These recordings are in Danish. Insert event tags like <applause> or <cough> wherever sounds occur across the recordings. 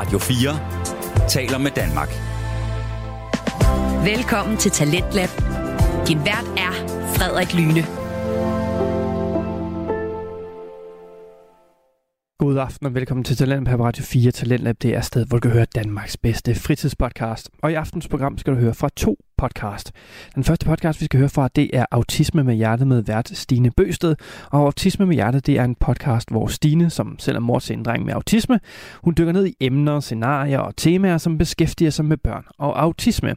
Radio 4 taler med Danmark. Velkommen til Talentlab. Din vært er Frederik Lyne. God aften og velkommen til Talent på Radio 4. Talentlab det er sted, hvor du kan høre Danmarks bedste fritidspodcast. Og i aftens program skal du høre fra to podcast. Den første podcast, vi skal høre fra, det er Autisme med hjertet med vært Stine Bøsted. Og Autisme med hjertet, det er en podcast, hvor Stine, som selv er mor til en dreng med autisme, hun dykker ned i emner, scenarier og temaer, som beskæftiger sig med børn og autisme.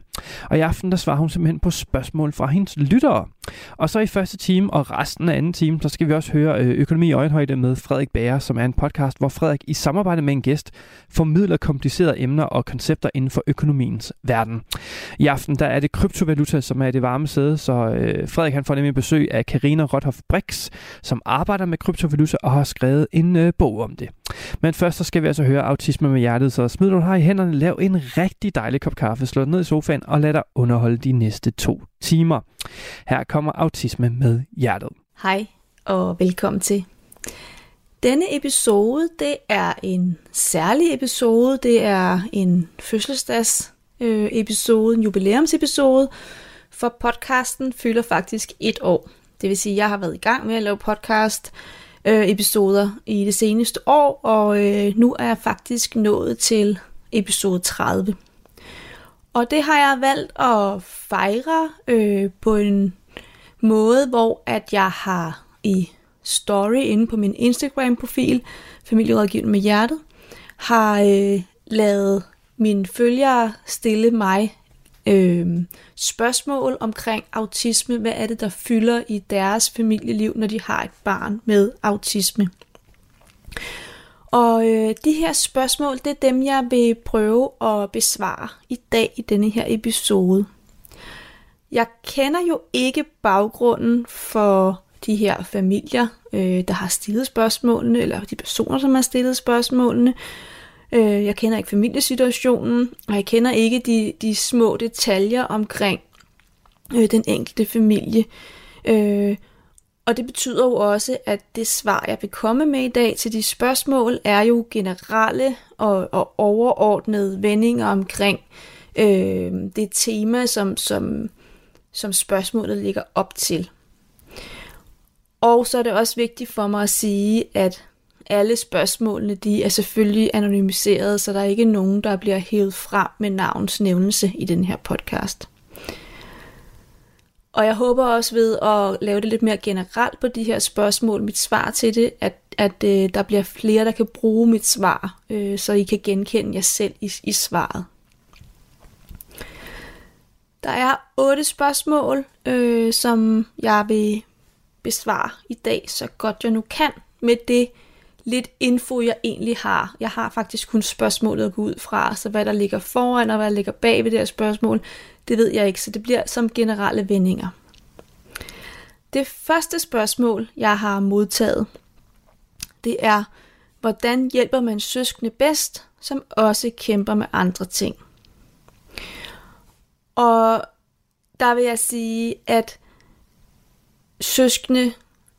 Og i aften, der svarer hun simpelthen på spørgsmål fra hendes lyttere. Og så i første time og resten af anden time, så skal vi også høre øh, Økonomi i øjenhøjde med Frederik Bager, som er en podcast, hvor Frederik i samarbejde med en gæst formidler komplicerede emner og koncepter inden for økonomiens verden. I aften, der er det kryptovaluta, som er det varme sæde, så øh, Frederik han får nemlig besøg af Karina Rothoff Brix, som arbejder med kryptovaluta og har skrevet en øh, bog om det. Men først så skal vi altså høre autisme med hjertet, så smid du har i hænderne, lav en rigtig dejlig kop kaffe, slå ned i sofaen og lad dig underholde de næste to timer. Her kommer autisme med hjertet. Hej og velkommen til. Denne episode, det er en særlig episode. Det er en fødselsdags øh, episoden, jubilæumsepisode, for podcasten fylder faktisk et år. Det vil sige, at jeg har været i gang med at lave podcast øh, episoder i det seneste år, og øh, nu er jeg faktisk nået til episode 30. Og det har jeg valgt at fejre øh, på en måde, hvor at jeg har i story inde på min Instagram-profil, familierådgivning med hjertet, har øh, lavet mine følgere stille mig øh, spørgsmål omkring autisme. Hvad er det, der fylder i deres familieliv, når de har et barn med autisme? Og øh, de her spørgsmål, det er dem, jeg vil prøve at besvare i dag i denne her episode. Jeg kender jo ikke baggrunden for de her familier, øh, der har stillet spørgsmålene, eller de personer, som har stillet spørgsmålene. Øh, jeg kender ikke familiesituationen, og jeg kender ikke de, de små detaljer omkring øh, den enkelte familie. Øh, og det betyder jo også, at det svar, jeg vil komme med i dag til de spørgsmål, er jo generelle og, og overordnede vendinger omkring øh, det tema, som, som, som spørgsmålet ligger op til. Og så er det også vigtigt for mig at sige, at alle spørgsmålene de er selvfølgelig anonymiseret, så der er ikke nogen, der bliver hævet frem med navns nævnelse i den her podcast. Og jeg håber også ved at lave det lidt mere generelt på de her spørgsmål, mit svar til det, at, at øh, der bliver flere, der kan bruge mit svar, øh, så I kan genkende jer selv i, i svaret. Der er otte spørgsmål, øh, som jeg vil besvare i dag, så godt jeg nu kan med det lidt info, jeg egentlig har. Jeg har faktisk kun spørgsmålet at gå ud fra, så hvad der ligger foran og hvad der ligger bag ved det her spørgsmål, det ved jeg ikke, så det bliver som generelle vendinger. Det første spørgsmål, jeg har modtaget, det er, hvordan hjælper man søskende bedst, som også kæmper med andre ting? Og der vil jeg sige, at søskende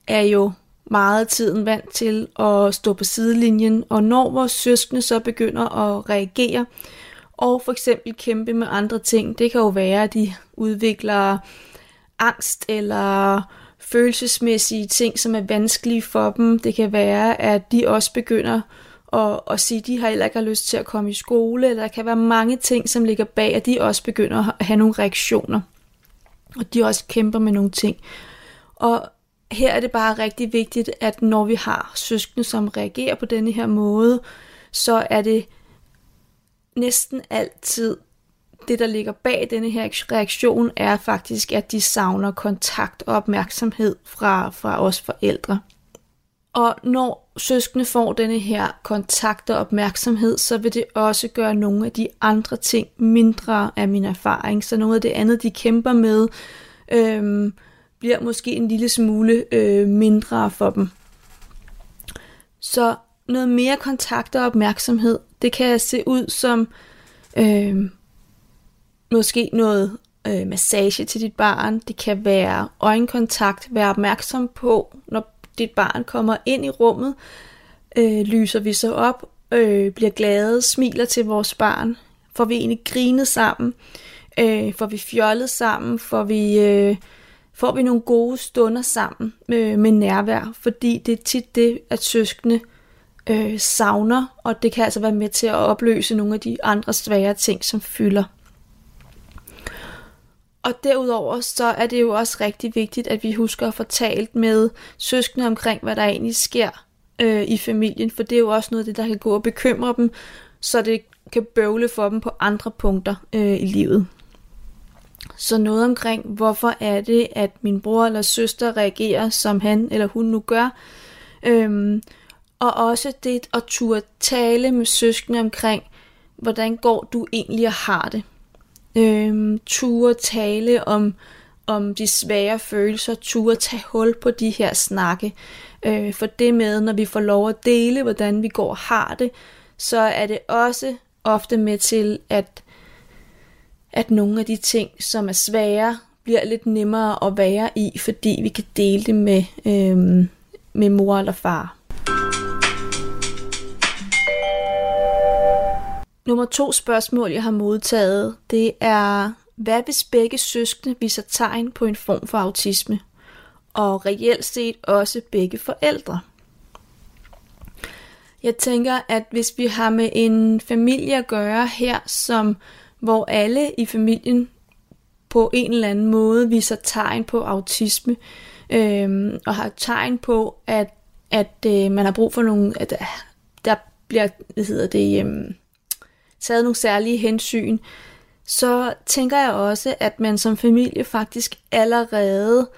er jo meget tiden vant til at stå på sidelinjen, og når vores søskende så begynder at reagere, og for eksempel kæmpe med andre ting, det kan jo være, at de udvikler angst eller følelsesmæssige ting, som er vanskelige for dem. Det kan være, at de også begynder at, at sige, at de har heller ikke har lyst til at komme i skole, eller der kan være mange ting, som ligger bag, at de også begynder at have nogle reaktioner. Og de også kæmper med nogle ting. Og her er det bare rigtig vigtigt, at når vi har søskende, som reagerer på denne her måde, så er det næsten altid det, der ligger bag denne her reaktion, er faktisk, at de savner kontakt og opmærksomhed fra, fra os forældre. Og når søskende får denne her kontakt og opmærksomhed, så vil det også gøre nogle af de andre ting mindre af min erfaring. Så noget af det andet, de kæmper med, øhm, bliver måske en lille smule øh, mindre for dem. Så noget mere kontakt og opmærksomhed, det kan se ud som øh, måske noget øh, massage til dit barn. Det kan være øjenkontakt, være opmærksom på, når dit barn kommer ind i rummet, øh, lyser vi så op, øh, bliver glade, smiler til vores barn? Får vi egentlig grinet sammen? Øh, får vi fjollet sammen? Får vi, øh, får vi nogle gode stunder sammen øh, med nærvær? Fordi det er tit det, at søskende øh, savner, og det kan altså være med til at opløse nogle af de andre svære ting, som fylder. Og derudover så er det jo også rigtig vigtigt, at vi husker at få talt med søskende omkring, hvad der egentlig sker øh, i familien, for det er jo også noget af det, der kan gå og bekymre dem, så det kan bøvle for dem på andre punkter øh, i livet. Så noget omkring, hvorfor er det, at min bror eller søster reagerer, som han eller hun nu gør. Øhm, og også det at turde tale med søskende omkring, hvordan går du egentlig og har det. Øhm, turde tale om, om de svære følelser, turde tage hul på de her snakke. Øh, for det med, når vi får lov at dele, hvordan vi går og har det, så er det også ofte med til, at, at nogle af de ting, som er svære, bliver lidt nemmere at være i, fordi vi kan dele det med, øhm, med mor eller far. Nummer to spørgsmål, jeg har modtaget, det er, hvad hvis begge søskende viser tegn på en form for autisme? Og reelt set også begge forældre. Jeg tænker, at hvis vi har med en familie at gøre her, som hvor alle i familien på en eller anden måde viser tegn på autisme, øh, og har tegn på, at, at øh, man har brug for nogle, at der bliver, hvad hedder det, øh, taget nogle særlige hensyn, så tænker jeg også, at man som familie faktisk allerede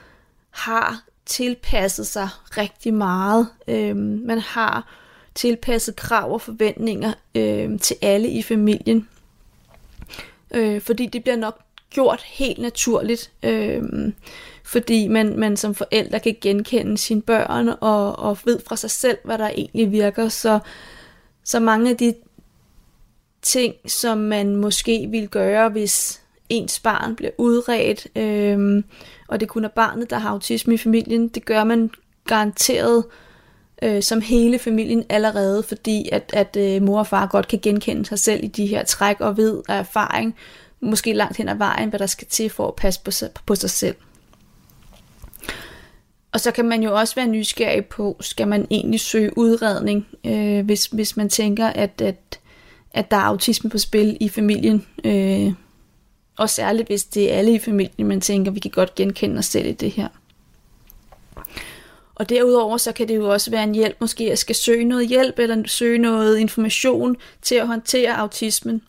har tilpasset sig rigtig meget. Øh, man har tilpasset krav og forventninger øh, til alle i familien. Øh, fordi det bliver nok gjort helt naturligt, øh, fordi man, man som forældre kan genkende sine børn og, og ved fra sig selv, hvad der egentlig virker. Så, så mange af de ting, som man måske ville gøre, hvis ens barn bliver udredt, øh, og det kun er barnet, der har autisme i familien. Det gør man garanteret øh, Øh, som hele familien allerede, fordi at, at øh, mor og far godt kan genkende sig selv i de her træk og ved af erfaring, måske langt hen ad vejen, hvad der skal til for at passe på sig, på sig selv. Og så kan man jo også være nysgerrig på, skal man egentlig søge udredning, øh, hvis, hvis man tænker, at, at at der er autisme på spil i familien. Øh, og særligt hvis det er alle i familien, man tænker, vi kan godt genkende os selv i det her. Og derudover så kan det jo også være en hjælp, måske at skal søge noget hjælp, eller søge noget information til at håndtere autismen.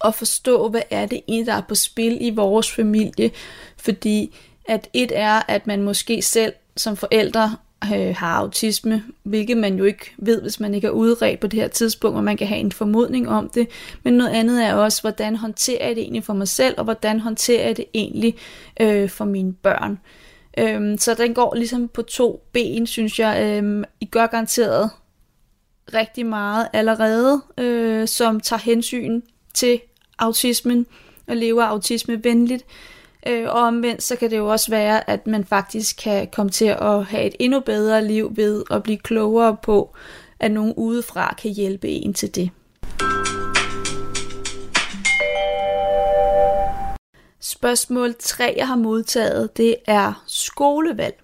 Og forstå, hvad er det egentlig, der er på spil i vores familie. Fordi at et er, at man måske selv som forældre øh, har autisme, hvilket man jo ikke ved, hvis man ikke er udredt på det her tidspunkt, og man kan have en formodning om det. Men noget andet er også, hvordan håndterer jeg det egentlig for mig selv, og hvordan håndterer jeg det egentlig øh, for mine børn. Øhm, så den går ligesom på to ben, synes jeg. Øhm, I gør garanteret rigtig meget allerede, øh, som tager hensyn til autismen og lever autisme venligt. Øh, og omvendt så kan det jo også være, at man faktisk kan komme til at have et endnu bedre liv ved at blive klogere på, at nogen udefra kan hjælpe en til det. Spørgsmål 3, jeg har modtaget, det er skolevalg.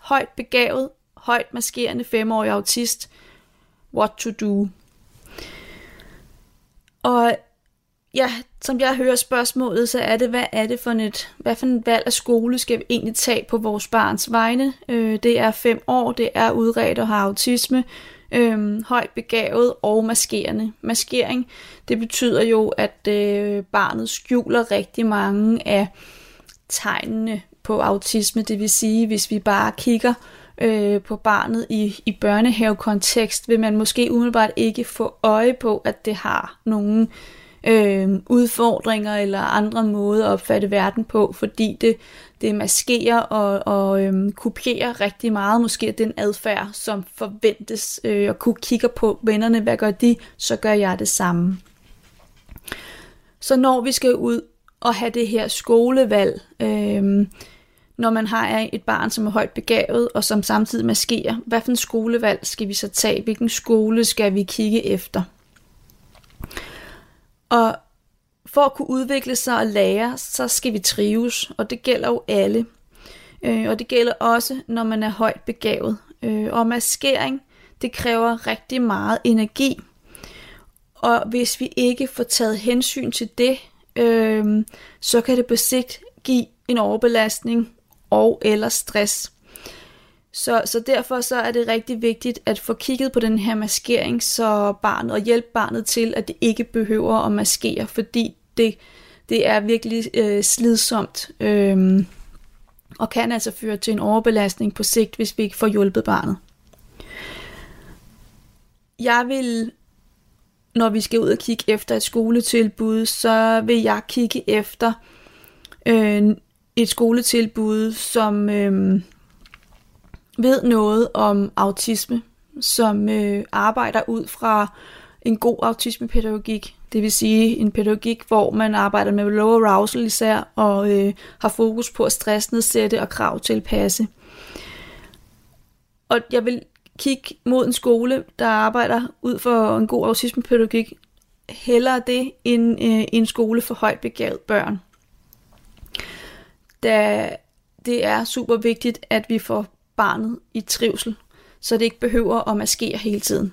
Højt begavet, højt maskerende femårig autist. What to do? Og ja, som jeg hører spørgsmålet, så er det, hvad er det for et, hvad for et valg af skole skal vi egentlig tage på vores barns vegne? Øh, det er fem år, det er udredt og har autisme, øh, højt begavet og maskerende. Maskering, det betyder jo, at øh, barnet skjuler rigtig mange af tegnene på autisme, det vil sige, hvis vi bare kigger øh, på barnet i, i børnehavekontekst, vil man måske umiddelbart ikke få øje på, at det har nogle øh, udfordringer eller andre måder at opfatte verden på, fordi det, det maskerer og, og øhm, kopierer rigtig meget måske den adfærd, som forventes, øh, og kunne kigge på vennerne, hvad gør de, så gør jeg det samme. Så når vi skal ud og have det her skolevalg, øh, når man har et barn, som er højt begavet, og som samtidig maskerer, hvad for en skolevalg skal vi så tage? Hvilken skole skal vi kigge efter? Og for at kunne udvikle sig og lære, så skal vi trives, og det gælder jo alle. Øh, og det gælder også, når man er højt begavet. Øh, og maskering, det kræver rigtig meget energi. Og hvis vi ikke får taget hensyn til det, øh, så kan det på sigt give en overbelastning og eller stress. Så, så derfor så er det rigtig vigtigt at få kigget på den her maskering, så barnet og hjælpe barnet til, at det ikke behøver at maskere, fordi det, det er virkelig øh, slidsomt øh, og kan altså føre til en overbelastning på sigt, hvis vi ikke får hjulpet barnet. Jeg vil, når vi skal ud og kigge efter et skoletilbud, så vil jeg kigge efter øh, et skoletilbud, som øh, ved noget om autisme, som øh, arbejder ud fra en god autismepædagogik. Det vil sige en pædagogik, hvor man arbejder med low arousal især, og øh, har fokus på at stressnedsætte og krav tilpasse. Og jeg vil kigge mod en skole, der arbejder ud for en god autismepædagogik, hellere det end øh, en skole for højt begavet børn. Da det er super vigtigt, at vi får barnet i trivsel, så det ikke behøver at maskere hele tiden.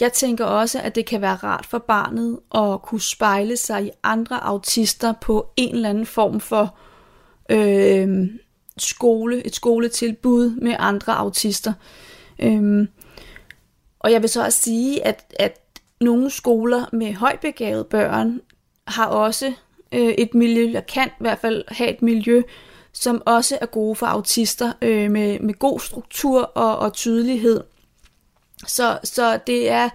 Jeg tænker også, at det kan være rart for barnet at kunne spejle sig i andre autister på en eller anden form for øh, skole, et skoletilbud med andre autister. Øh, og jeg vil så også sige, at, at nogle skoler med højbegavede børn har også øh, et miljø, eller kan i hvert fald have et miljø, som også er gode for autister, øh, med, med god struktur og, og tydelighed. Så, så det er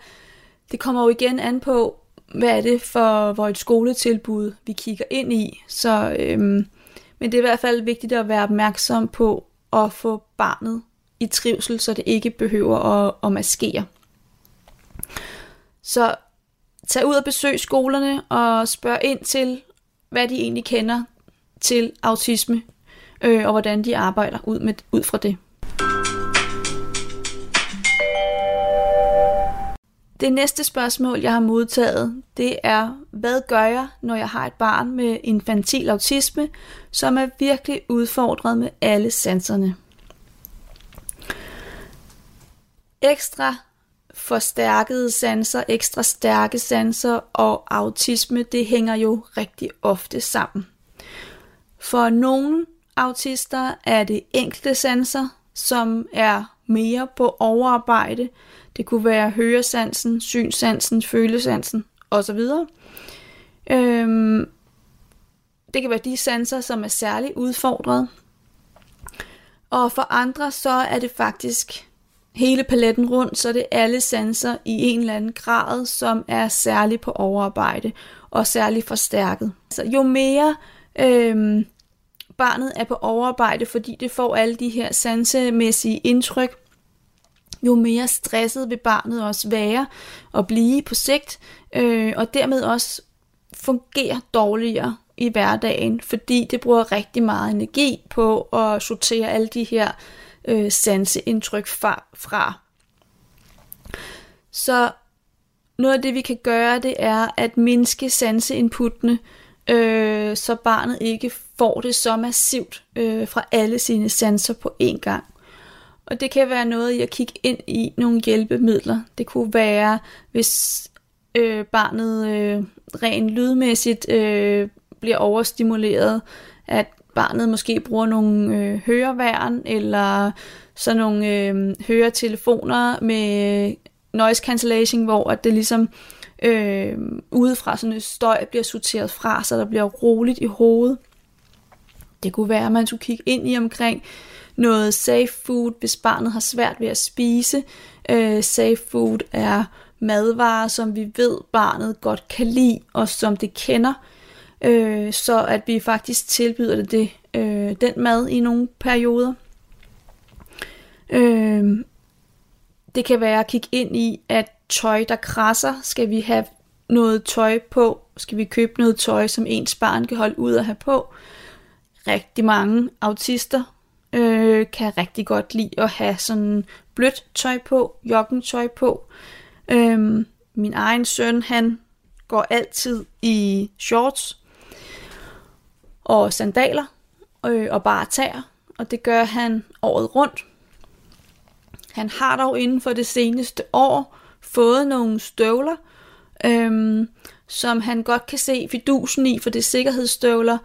det kommer jo igen an på, hvad er det for, hvor et skoletilbud vi kigger ind i. Så, øhm, men det er i hvert fald vigtigt at være opmærksom på at få barnet i trivsel, så det ikke behøver at, at maskere. Så tag ud og besøg skolerne og spørg ind til, hvad de egentlig kender til autisme, øh, og hvordan de arbejder ud, med, ud fra det. Det næste spørgsmål, jeg har modtaget, det er, hvad gør jeg, når jeg har et barn med infantil autisme, som er virkelig udfordret med alle sanserne? Ekstra forstærkede sanser, ekstra stærke sanser og autisme, det hænger jo rigtig ofte sammen. For nogle autister er det enkelte sanser, som er mere på overarbejde, det kunne være høresansen, synsansen, følesansen osv. Øhm, det kan være de sanser, som er særligt udfordret. Og for andre så er det faktisk hele paletten rundt, så det er alle sanser i en eller anden grad, som er særligt på overarbejde og særligt forstærket. Så jo mere øhm, barnet er på overarbejde, fordi det får alle de her sansemæssige indtryk, jo mere stresset vil barnet også være og blive på sigt, øh, og dermed også fungere dårligere i hverdagen, fordi det bruger rigtig meget energi på at sortere alle de her øh, sanseindtryk fra, fra. Så noget af det, vi kan gøre, det er at mindske sanseinputtene, øh, så barnet ikke får det så massivt øh, fra alle sine sanser på én gang. Og det kan være noget i at kigge ind i nogle hjælpemidler. Det kunne være, hvis øh, barnet øh, rent lydmæssigt øh, bliver overstimuleret, at barnet måske bruger nogle øh, høreværn eller sådan nogle øh, høretelefoner med øh, noise cancellation, hvor at det ligesom øh, udefra sådan et støj bliver sorteret fra, så der bliver roligt i hovedet. Det kunne være, at man skulle kigge ind i omkring noget safe food, hvis barnet har svært ved at spise. Øh, safe food er madvarer, som vi ved, barnet godt kan lide, og som det kender. Øh, så at vi faktisk tilbyder det, det øh, den mad i nogle perioder. Øh, det kan være at kigge ind i, at tøj, der krasser, skal vi have noget tøj på, skal vi købe noget tøj, som ens barn kan holde ud at have på. Rigtig mange autister øh, kan rigtig godt lide at have sådan blødt tøj på, joggingtøj på. Øhm, min egen søn, han går altid i shorts og sandaler øh, og bare tager, og det gør han året rundt. Han har dog inden for det seneste år fået nogle støvler, øhm, som han godt kan se fidusen i, for det er sikkerhedsstøvler,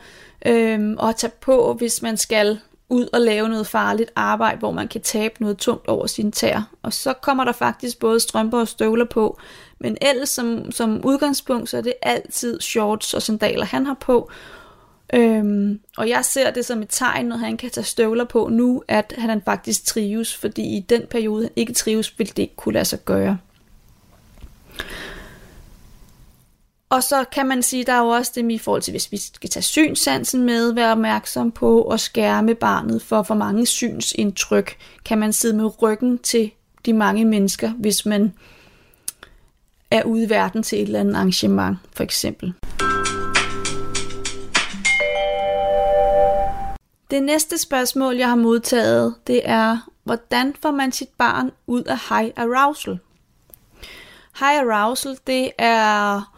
øhm, og tage på, hvis man skal ud og lave noget farligt arbejde, hvor man kan tabe noget tungt over sine tæer. Og så kommer der faktisk både strømper og støvler på. Men ellers som, som udgangspunkt, så er det altid shorts og sandaler, han har på. Øhm, og jeg ser det som et tegn, når han kan tage støvler på nu, at han faktisk trives, fordi i den periode, han ikke trives, vil det ikke kunne lade sig gøre. Og så kan man sige, der er jo også det i forhold til, hvis vi skal tage synssansen med, være opmærksom på at skærme barnet for for mange synsindtryk. Kan man sidde med ryggen til de mange mennesker, hvis man er ude i verden til et eller andet arrangement, for eksempel. Det næste spørgsmål, jeg har modtaget, det er, hvordan får man sit barn ud af high arousal? High arousal, det er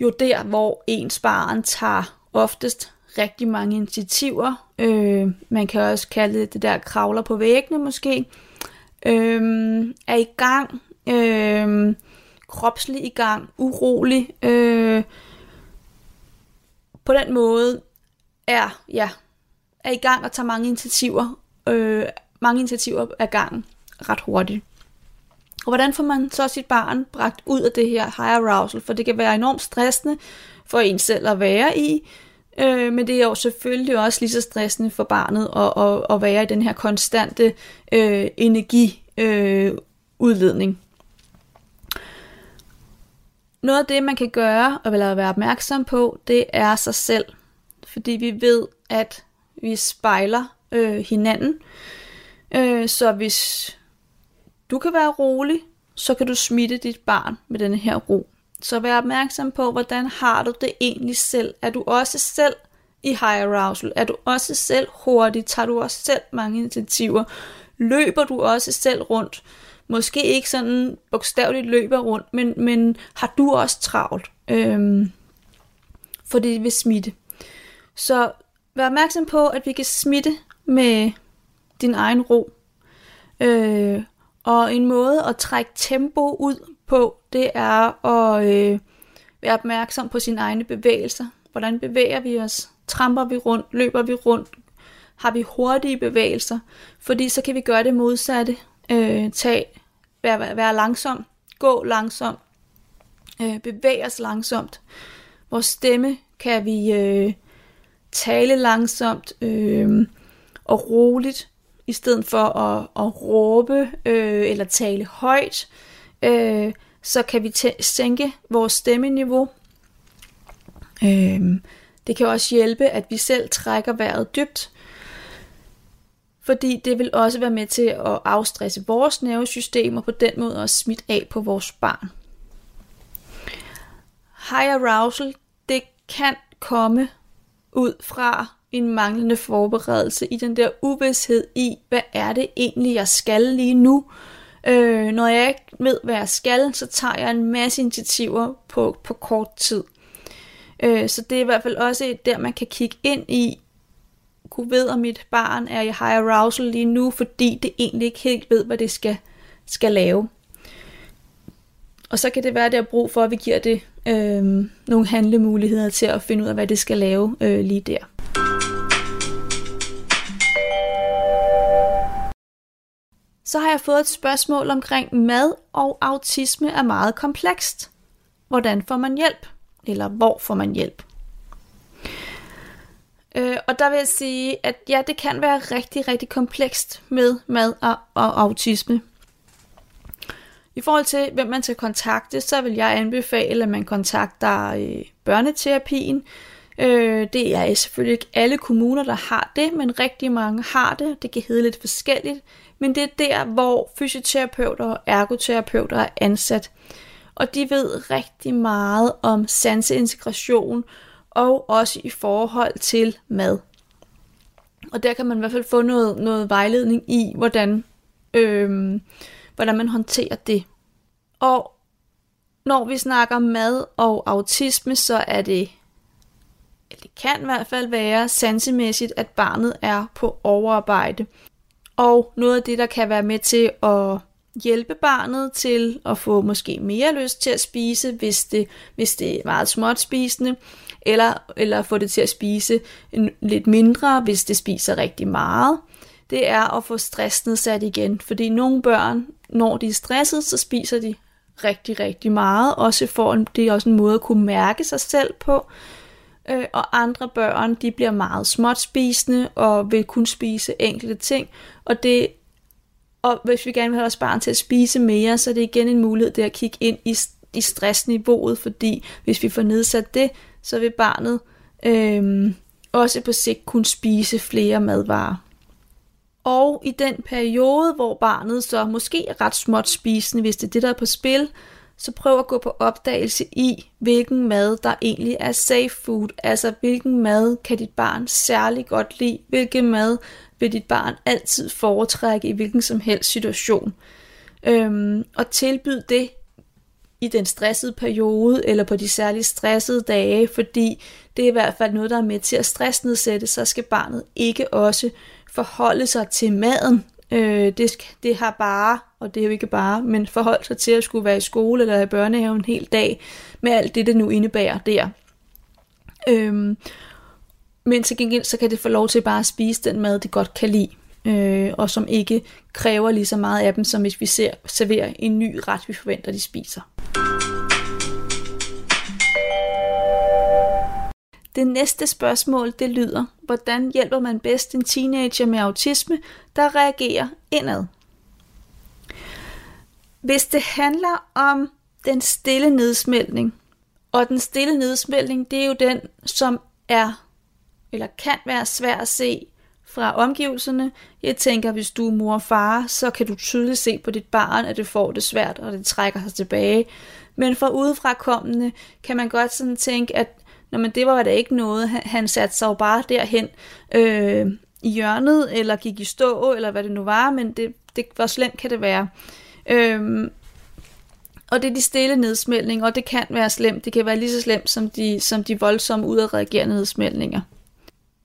jo der, hvor ens barn tager oftest rigtig mange initiativer. Øh, man kan også kalde det det der kravler på væggene måske. Øh, er i gang. Øh, kropslig i gang. Urolig. Øh, på den måde er, ja, er i gang og tager mange initiativer. Øh, mange initiativer af gangen ret hurtigt. Og hvordan får man så sit barn bragt ud af det her high arousal? For det kan være enormt stressende for en selv at være i, øh, men det er jo selvfølgelig også lige så stressende for barnet at, at, at være i den her konstante øh, energiudledning. Øh, Noget af det, man kan gøre og være opmærksom på, det er sig selv. Fordi vi ved, at vi spejler øh, hinanden. Øh, så hvis du kan være rolig, så kan du smitte dit barn med denne her ro. Så vær opmærksom på, hvordan har du det egentlig selv? Er du også selv i high arousal? Er du også selv hurtig? Tager du også selv mange initiativer? Løber du også selv rundt? Måske ikke sådan bogstaveligt løber rundt, men, men har du også travlt? Øhm, for det vil smitte. Så vær opmærksom på, at vi kan smitte med din egen ro. Øh, og en måde at trække tempo ud på, det er at øh, være opmærksom på sine egne bevægelser. Hvordan bevæger vi os? Tramper vi rundt? Løber vi rundt? Har vi hurtige bevægelser? Fordi så kan vi gøre det modsatte. Øh, tag, være, være langsom, gå langsom, øh, bevæge os langsomt. Vores stemme kan vi øh, tale langsomt øh, og roligt i stedet for at, at råbe øh, eller tale højt, øh, så kan vi sænke vores stemmeniveau. Øh, det kan også hjælpe, at vi selv trækker vejret dybt, fordi det vil også være med til at afstresse vores nervesystem og på den måde også smitte af på vores barn. High arousal, det kan komme ud fra en manglende forberedelse, i den der uvidshed i, hvad er det egentlig, jeg skal lige nu. Øh, når jeg ikke ved, hvad jeg skal, så tager jeg en masse initiativer på, på kort tid. Øh, så det er i hvert fald også et der, man kan kigge ind i, kunne ved, om mit barn er i high arousal lige nu, fordi det egentlig ikke helt ved, hvad det skal, skal lave. Og så kan det være, at det er brug for, at vi giver det øh, nogle handlemuligheder til at finde ud af, hvad det skal lave øh, lige der. Så har jeg fået et spørgsmål omkring mad og autisme er meget komplekst. Hvordan får man hjælp? Eller hvor får man hjælp? Øh, og der vil jeg sige, at ja, det kan være rigtig, rigtig komplekst med mad og, og autisme. I forhold til, hvem man skal kontakte, så vil jeg anbefale, at man kontakter øh, børneterapien. Øh, det er selvfølgelig ikke alle kommuner, der har det, men rigtig mange har det. Det kan hedde lidt forskelligt men det er der, hvor fysioterapeuter og ergoterapeuter er ansat. Og de ved rigtig meget om sanseintegration og også i forhold til mad. Og der kan man i hvert fald få noget, noget vejledning i, hvordan, øh, hvordan man håndterer det. Og når vi snakker mad og autisme, så er det, eller det kan i hvert fald være sansemæssigt, at barnet er på overarbejde. Og noget af det, der kan være med til at hjælpe barnet til at få måske mere lyst til at spise, hvis det, hvis det er meget småt spisende, eller, eller få det til at spise en, lidt mindre, hvis det spiser rigtig meget, det er at få stressen sat igen. Fordi nogle børn, når de er stresset, så spiser de rigtig, rigtig meget. Også for en, det er også en måde at kunne mærke sig selv på. Øh, og andre børn, de bliver meget småt spisende og vil kun spise enkelte ting. Og det og hvis vi gerne vil have vores barn til at spise mere, så er det igen en mulighed der at kigge ind i, i stressniveauet, fordi hvis vi får nedsat det, så vil barnet øh, også på sigt kunne spise flere madvarer. Og i den periode, hvor barnet så måske er ret småt spisende, hvis det er det, der er på spil, så prøv at gå på opdagelse i, hvilken mad, der egentlig er safe food. Altså, hvilken mad kan dit barn særlig godt lide? Hvilken mad vil dit barn altid foretrække i hvilken som helst situation? Øhm, og tilbyd det i den stressede periode, eller på de særligt stressede dage, fordi det er i hvert fald noget, der er med til at stressnedsætte, så skal barnet ikke også forholde sig til maden. Øh, det, det har bare, og det er jo ikke bare, men forholde sig til at skulle være i skole eller i børnehaven en hel dag, med alt det, det nu indebærer der. Øhm, men til gengæld, så kan det få lov til bare at spise den mad, de godt kan lide, øh, og som ikke kræver lige så meget af dem, som hvis vi ser, serverer en ny ret, vi forventer, de spiser. Det næste spørgsmål, det lyder, hvordan hjælper man bedst en teenager med autisme, der reagerer indad? Hvis det handler om den stille nedsmeltning, og den stille nedsmeltning, det er jo den, som er eller kan være svær at se fra omgivelserne. Jeg tænker, hvis du er mor og far, så kan du tydeligt se på dit barn, at det får det svært, og det trækker sig tilbage. Men for udefrakommende kan man godt sådan tænke, at når man det var da ikke noget. Han, satte sig jo bare derhen øh, i hjørnet, eller gik i stå, eller hvad det nu var, men det, det var slemt kan det være. Øh, og det er de stille nedsmeltninger, og det kan være slemt. Det kan være lige så slemt som de, som de voldsomme udadreagerende nedsmeltninger.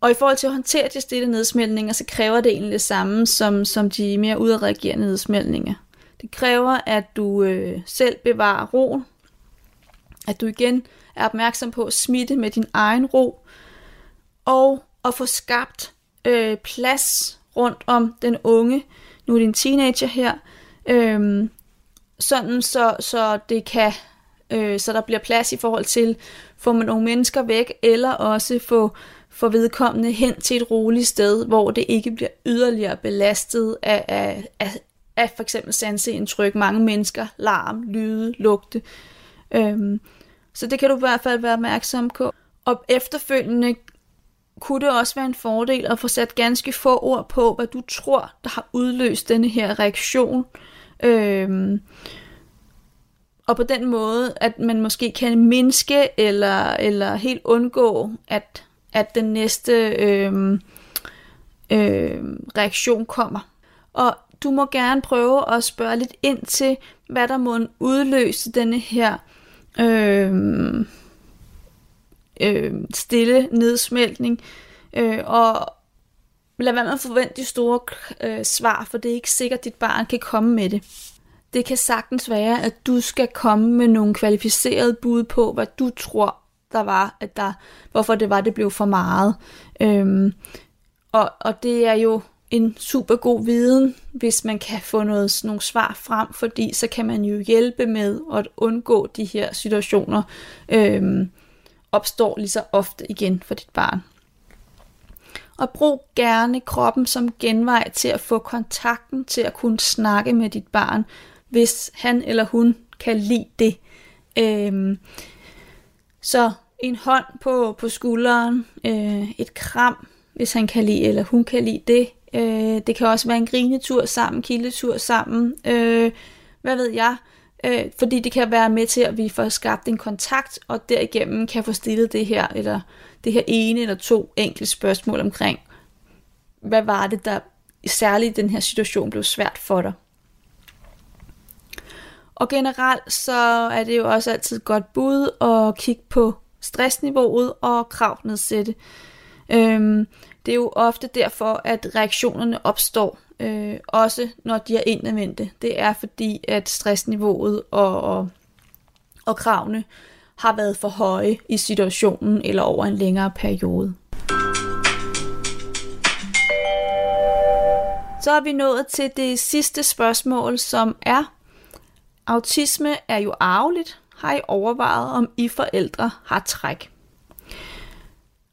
Og i forhold til at håndtere de stille nedsmeltninger, så kræver det egentlig det samme som, som de mere udadreagerende nedsmeltninger. Det kræver, at du øh, selv bevarer roen, at du igen er opmærksom på at smitte med din egen ro, og at få skabt øh, plads rundt om den unge, nu er det en teenager her, øh, sådan så, så det kan, øh, så der bliver plads i forhold til, få man nogle mennesker væk, eller også få, få vedkommende hen til et roligt sted, hvor det ikke bliver yderligere belastet af, af, af, af for eksempel sanseindtryk, mange mennesker, larm, lyde, lugte. Øhm, så det kan du i hvert fald være opmærksom på. Og efterfølgende kunne det også være en fordel at få sat ganske få ord på, hvad du tror, der har udløst denne her reaktion. Øhm, og på den måde, at man måske kan mindske eller, eller helt undgå, at, at den næste øh, øh, reaktion kommer. Og du må gerne prøve at spørge lidt ind til, hvad der må udløse denne her øh, øh, stille nedsmeltning, øh, og lad være med at forvente de store øh, svar, for det er ikke sikkert, at dit barn kan komme med det. Det kan sagtens være, at du skal komme med nogle kvalificerede bud på, hvad du tror, der var, at der, hvorfor det var, det blev for meget. Øhm, og, og det er jo en super god viden, hvis man kan få noget, nogle svar frem, fordi så kan man jo hjælpe med at undgå de her situationer øhm, opstår lige så ofte igen for dit barn. Og brug gerne kroppen som genvej til at få kontakten til at kunne snakke med dit barn, hvis han eller hun kan lide det. Øhm, så en hånd på, på skulderen, øh, et kram, hvis han kan lide eller hun kan lide det, Øh, det kan også være en grinetur sammen, kildetur sammen, øh, hvad ved jeg. Øh, fordi det kan være med til, at vi får skabt en kontakt, og derigennem kan få stillet det her, eller det her ene eller to enkelte spørgsmål omkring, hvad var det, der særligt i den her situation blev svært for dig. Og generelt så er det jo også altid et godt bud at kigge på stressniveauet og kravnedsætte. Øhm, det er jo ofte derfor, at reaktionerne opstår, øh, også når de er indadvendte. Det er fordi, at stressniveauet og, og, og kravene har været for høje i situationen eller over en længere periode. Så er vi nået til det sidste spørgsmål, som er, autisme er jo arveligt. Har I overvejet, om I forældre har træk?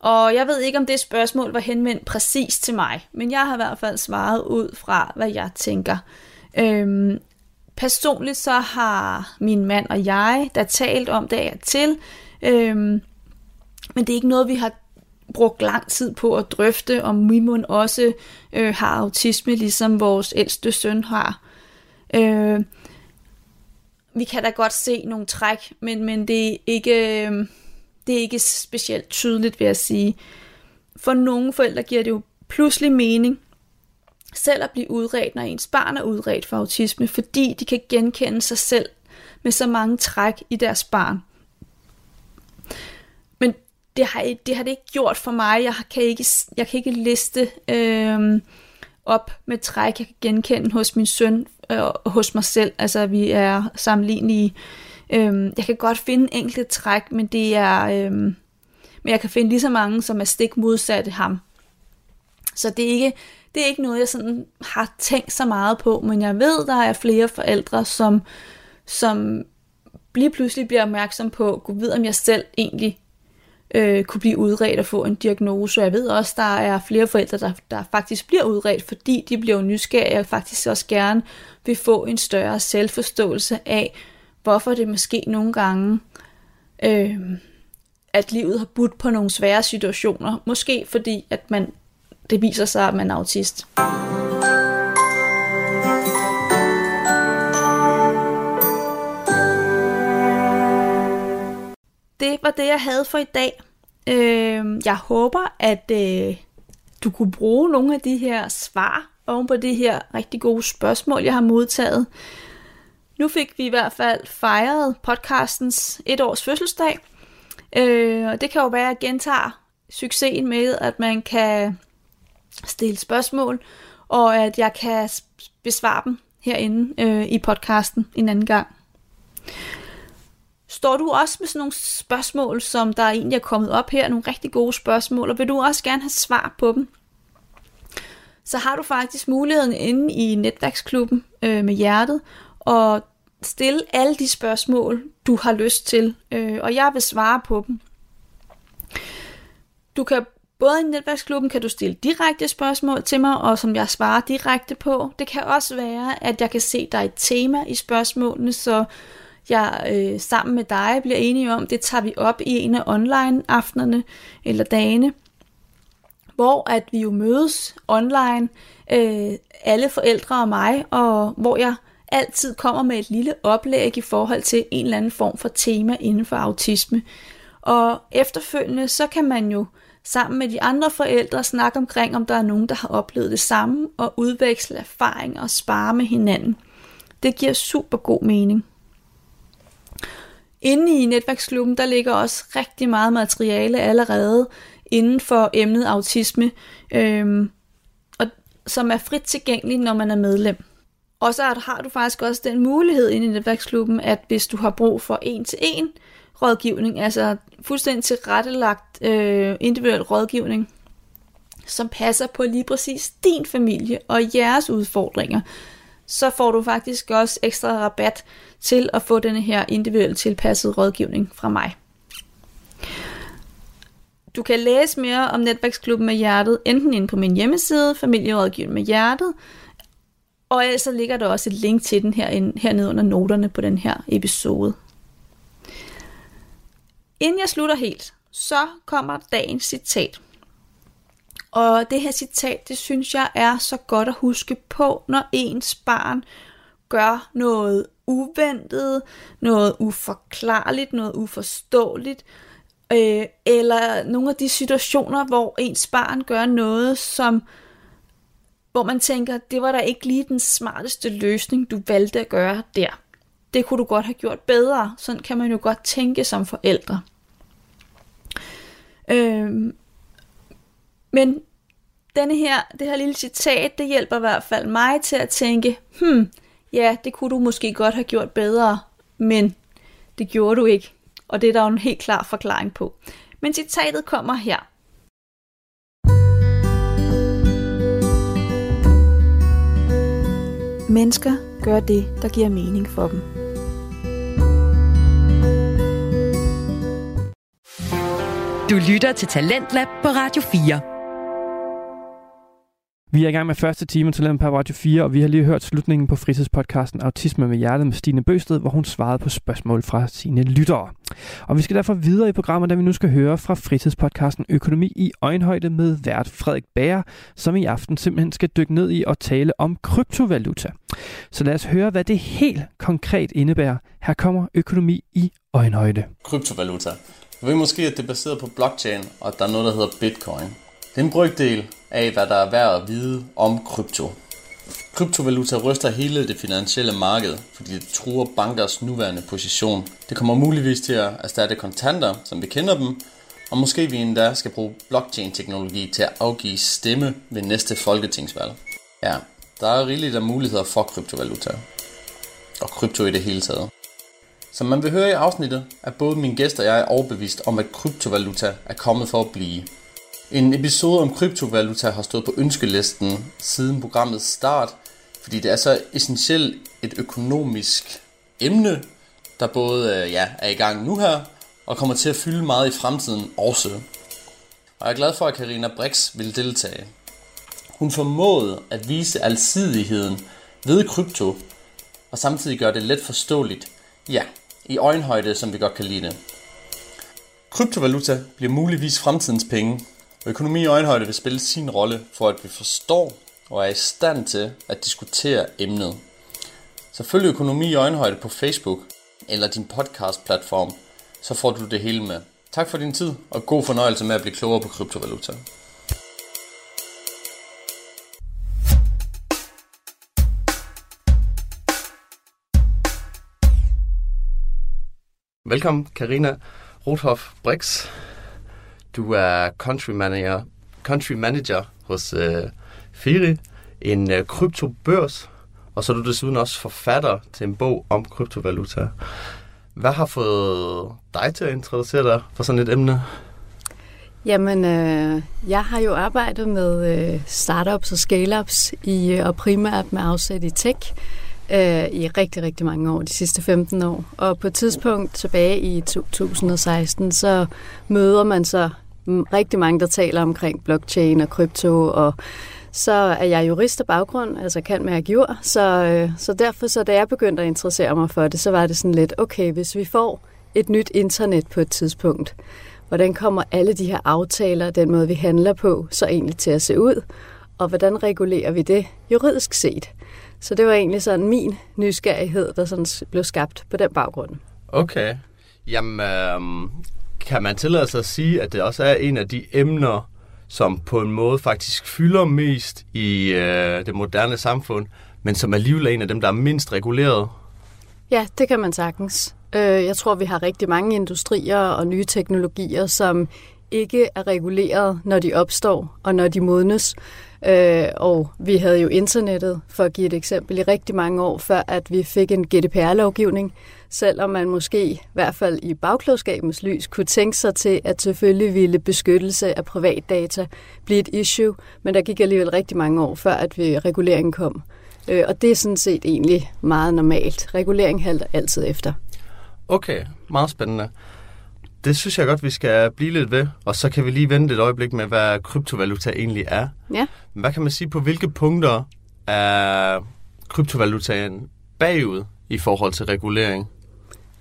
Og jeg ved ikke, om det spørgsmål var henvendt præcis til mig, men jeg har i hvert fald svaret ud fra, hvad jeg tænker. Øhm, personligt så har min mand og jeg da talt om det af til, øhm, men det er ikke noget, vi har brugt lang tid på at drøfte, om Mimon også øh, har autisme, ligesom vores ældste søn har. Øh, vi kan da godt se nogle træk, men, men det, er ikke, øh, det er ikke specielt tydeligt, vil jeg sige. For nogle forældre giver det jo pludselig mening, selv at blive udredt, når ens barn er udredt for autisme, fordi de kan genkende sig selv med så mange træk i deres barn Men det har, det har det ikke gjort for mig. Jeg kan ikke, jeg kan ikke liste øh, op med træk, jeg kan genkende hos min søn øh, hos mig selv. Altså, vi er sammenlignelige. Øhm, jeg kan godt finde enkelte træk, men det er... Øhm, men jeg kan finde lige så mange, som er stik modsatte ham. Så det er ikke, det er ikke noget, jeg sådan har tænkt så meget på, men jeg ved, der er flere forældre, som, som lige pludselig bliver opmærksom på, gå videre om jeg selv egentlig øh, kunne blive udredt og få en diagnose. Jeg ved også, der er flere forældre, der, der faktisk bliver udredt, fordi de bliver nysgerrige og faktisk også gerne vil få en større selvforståelse af, hvorfor det måske nogle gange, øh, at livet har budt på nogle svære situationer. Måske fordi, at man, det viser sig, at man er autist. Det var det, jeg havde for i dag. Øh, jeg håber, at øh, du kunne bruge nogle af de her svar oven på det her rigtig gode spørgsmål, jeg har modtaget. Nu fik vi i hvert fald fejret podcastens et års fødselsdag. Øh, og det kan jo være, at jeg gentager succesen med, at man kan stille spørgsmål, og at jeg kan besvare dem herinde øh, i podcasten en anden gang. Står du også med sådan nogle spørgsmål, som der egentlig er kommet op her, nogle rigtig gode spørgsmål, og vil du også gerne have svar på dem, så har du faktisk muligheden inde i netværksklubben øh, med hjertet, og stille alle de spørgsmål, du har lyst til, øh, og jeg vil svare på dem. Du kan både i netværksklubben kan du stille direkte spørgsmål til mig, og som jeg svarer direkte på. Det kan også være, at jeg kan se, der et tema i spørgsmålene, så jeg øh, sammen med dig bliver enige om, det tager vi op i en af online aftenerne eller dagene, hvor at vi jo mødes online, øh, alle forældre og mig, og hvor jeg altid kommer med et lille oplæg i forhold til en eller anden form for tema inden for autisme. Og efterfølgende, så kan man jo sammen med de andre forældre snakke omkring, om der er nogen, der har oplevet det samme, og udveksle erfaringer og spare med hinanden. Det giver super god mening. Inde i netværksklubben, der ligger også rigtig meget materiale allerede inden for emnet autisme, øhm, og, som er frit tilgængeligt, når man er medlem. Og så har du faktisk også den mulighed inde i netværksklubben, at hvis du har brug for en-til-en rådgivning, altså fuldstændig tilrettelagt øh, individuel rådgivning, som passer på lige præcis din familie og jeres udfordringer, så får du faktisk også ekstra rabat til at få denne her individuelt tilpassede rådgivning fra mig. Du kan læse mere om Netværksklubben med Hjertet, enten inde på min hjemmeside, Familierådgivning med Hjertet, og ellers så ligger der også et link til den her, hernede under noterne på den her episode. Inden jeg slutter helt, så kommer dagens citat. Og det her citat, det synes jeg er så godt at huske på, når ens barn gør noget uventet, noget uforklarligt, noget uforståeligt, øh, eller nogle af de situationer, hvor ens barn gør noget, som hvor man tænker, det var da ikke lige den smarteste løsning, du valgte at gøre der. Det kunne du godt have gjort bedre. Sådan kan man jo godt tænke som forældre. Øhm, men denne her, det her lille citat, det hjælper i hvert fald mig til at tænke, hmm, ja, det kunne du måske godt have gjort bedre, men det gjorde du ikke. Og det er der jo en helt klar forklaring på. Men citatet kommer her. Mennesker gør det, der giver mening for dem. Du lytter til Talentlab på Radio 4. Vi er i gang med første time til på Radio 4, og vi har lige hørt slutningen på fritidspodcasten Autisme med Hjertet med Stine Bøsted, hvor hun svarede på spørgsmål fra sine lyttere. Og vi skal derfor videre i programmet, da vi nu skal høre fra fritidspodcasten Økonomi i øjenhøjde med vært Frederik Bager, som i aften simpelthen skal dykke ned i og tale om kryptovaluta. Så lad os høre, hvad det helt konkret indebærer. Her kommer Økonomi i øjenhøjde. Kryptovaluta. Vi ved måske, at det er baseret på blockchain, og at der er noget, der hedder bitcoin. Det er en brygdel af, hvad der er værd at vide om krypto. Kryptovaluta ryster hele det finansielle marked, fordi det truer bankers nuværende position. Det kommer muligvis til at erstatte kontanter, som vi kender dem, og måske vi endda skal bruge blockchain-teknologi til at afgive stemme ved næste folketingsvalg. Ja, der er rigeligt af muligheder for kryptovaluta. Og krypto i det hele taget. Som man vil høre i afsnittet, er både min gæst og jeg overbevist om, at kryptovaluta er kommet for at blive. En episode om kryptovaluta har stået på ønskelisten siden programmets start, fordi det er så essentielt et økonomisk emne, der både øh, ja, er i gang nu her, og kommer til at fylde meget i fremtiden også. Og jeg er glad for, at Karina Brix vil deltage. Hun formåede at vise alsidigheden ved krypto, og samtidig gøre det let forståeligt, ja, i øjenhøjde, som vi godt kan lide det. Kryptovaluta bliver muligvis fremtidens penge, Økonomi i øjenhøjde vil spille sin rolle for, at vi forstår og er i stand til at diskutere emnet. Så følg økonomi i øjenhøjde på Facebook eller din podcast-platform, så får du det hele med. Tak for din tid, og god fornøjelse med at blive klogere på kryptovaluta. Velkommen, Karina Rothoff Brix. Du er country manager, country manager hos øh, Firi, en øh, kryptobørs, og så er du desuden også forfatter til en bog om kryptovaluta. Hvad har fået dig til at introducere dig for sådan et emne? Jamen, øh, jeg har jo arbejdet med øh, startups og scale-ups i, øh, og primært med afsæt i tech øh, i rigtig, rigtig mange år, de sidste 15 år. Og på et tidspunkt tilbage i 2016, så møder man så rigtig mange, der taler omkring blockchain og krypto, og så er jeg jurist af baggrund, altså kan med jord, så, øh, så derfor, så da jeg begyndte at interessere mig for det, så var det sådan lidt, okay, hvis vi får et nyt internet på et tidspunkt, hvordan kommer alle de her aftaler, den måde vi handler på, så egentlig til at se ud, og hvordan regulerer vi det juridisk set? Så det var egentlig sådan min nysgerrighed, der sådan blev skabt på den baggrund. Okay. Jamen, øh, kan man tillade sig at sige, at det også er en af de emner, som på en måde faktisk fylder mest i øh, det moderne samfund, men som alligevel er en af dem, der er mindst reguleret? Ja, det kan man sagtens. Øh, jeg tror, vi har rigtig mange industrier og nye teknologier, som ikke er reguleret, når de opstår og når de modnes. Øh, og vi havde jo internettet, for at give et eksempel, i rigtig mange år, før at vi fik en GDPR-lovgivning, selvom man måske, i hvert fald i bagklodskabens lys, kunne tænke sig til, at selvfølgelig ville beskyttelse af privatdata blive et issue, men der gik alligevel rigtig mange år, før at vi, reguleringen kom. Øh, og det er sådan set egentlig meget normalt. Regulering halter altid efter. Okay, meget spændende. Det synes jeg godt, vi skal blive lidt ved, og så kan vi lige vente et øjeblik med, hvad kryptovaluta egentlig er. Ja. Hvad kan man sige på, hvilke punkter er kryptovalutaen bagud i forhold til regulering?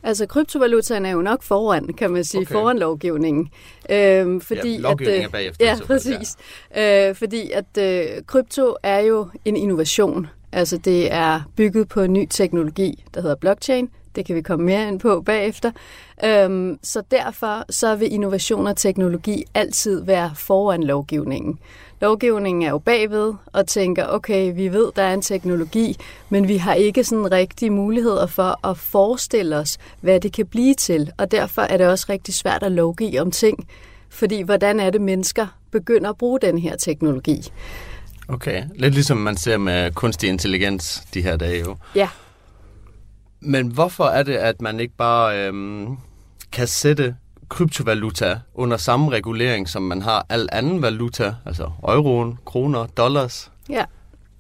Altså, kryptovalutaen er jo nok foran, kan man sige, okay. foran lovgivningen. Øhm, fordi ja, lovgivningen at, er bagefter. Ja, præcis. Ja. Øh, fordi at øh, krypto er jo en innovation. Altså, det er bygget på en ny teknologi, der hedder blockchain. Det kan vi komme mere ind på bagefter. Øhm, så derfor så vil innovation og teknologi altid være foran lovgivningen. Lovgivningen er jo bagved og tænker, okay, vi ved, der er en teknologi, men vi har ikke sådan rigtige muligheder for at forestille os, hvad det kan blive til. Og derfor er det også rigtig svært at lovgive om ting, fordi hvordan er det, mennesker begynder at bruge den her teknologi? Okay, lidt ligesom man ser med kunstig intelligens de her dage jo. Ja. Men hvorfor er det, at man ikke bare øhm, kan sætte kryptovaluta under samme regulering, som man har al anden valuta, altså euroen, kroner, dollars? Ja,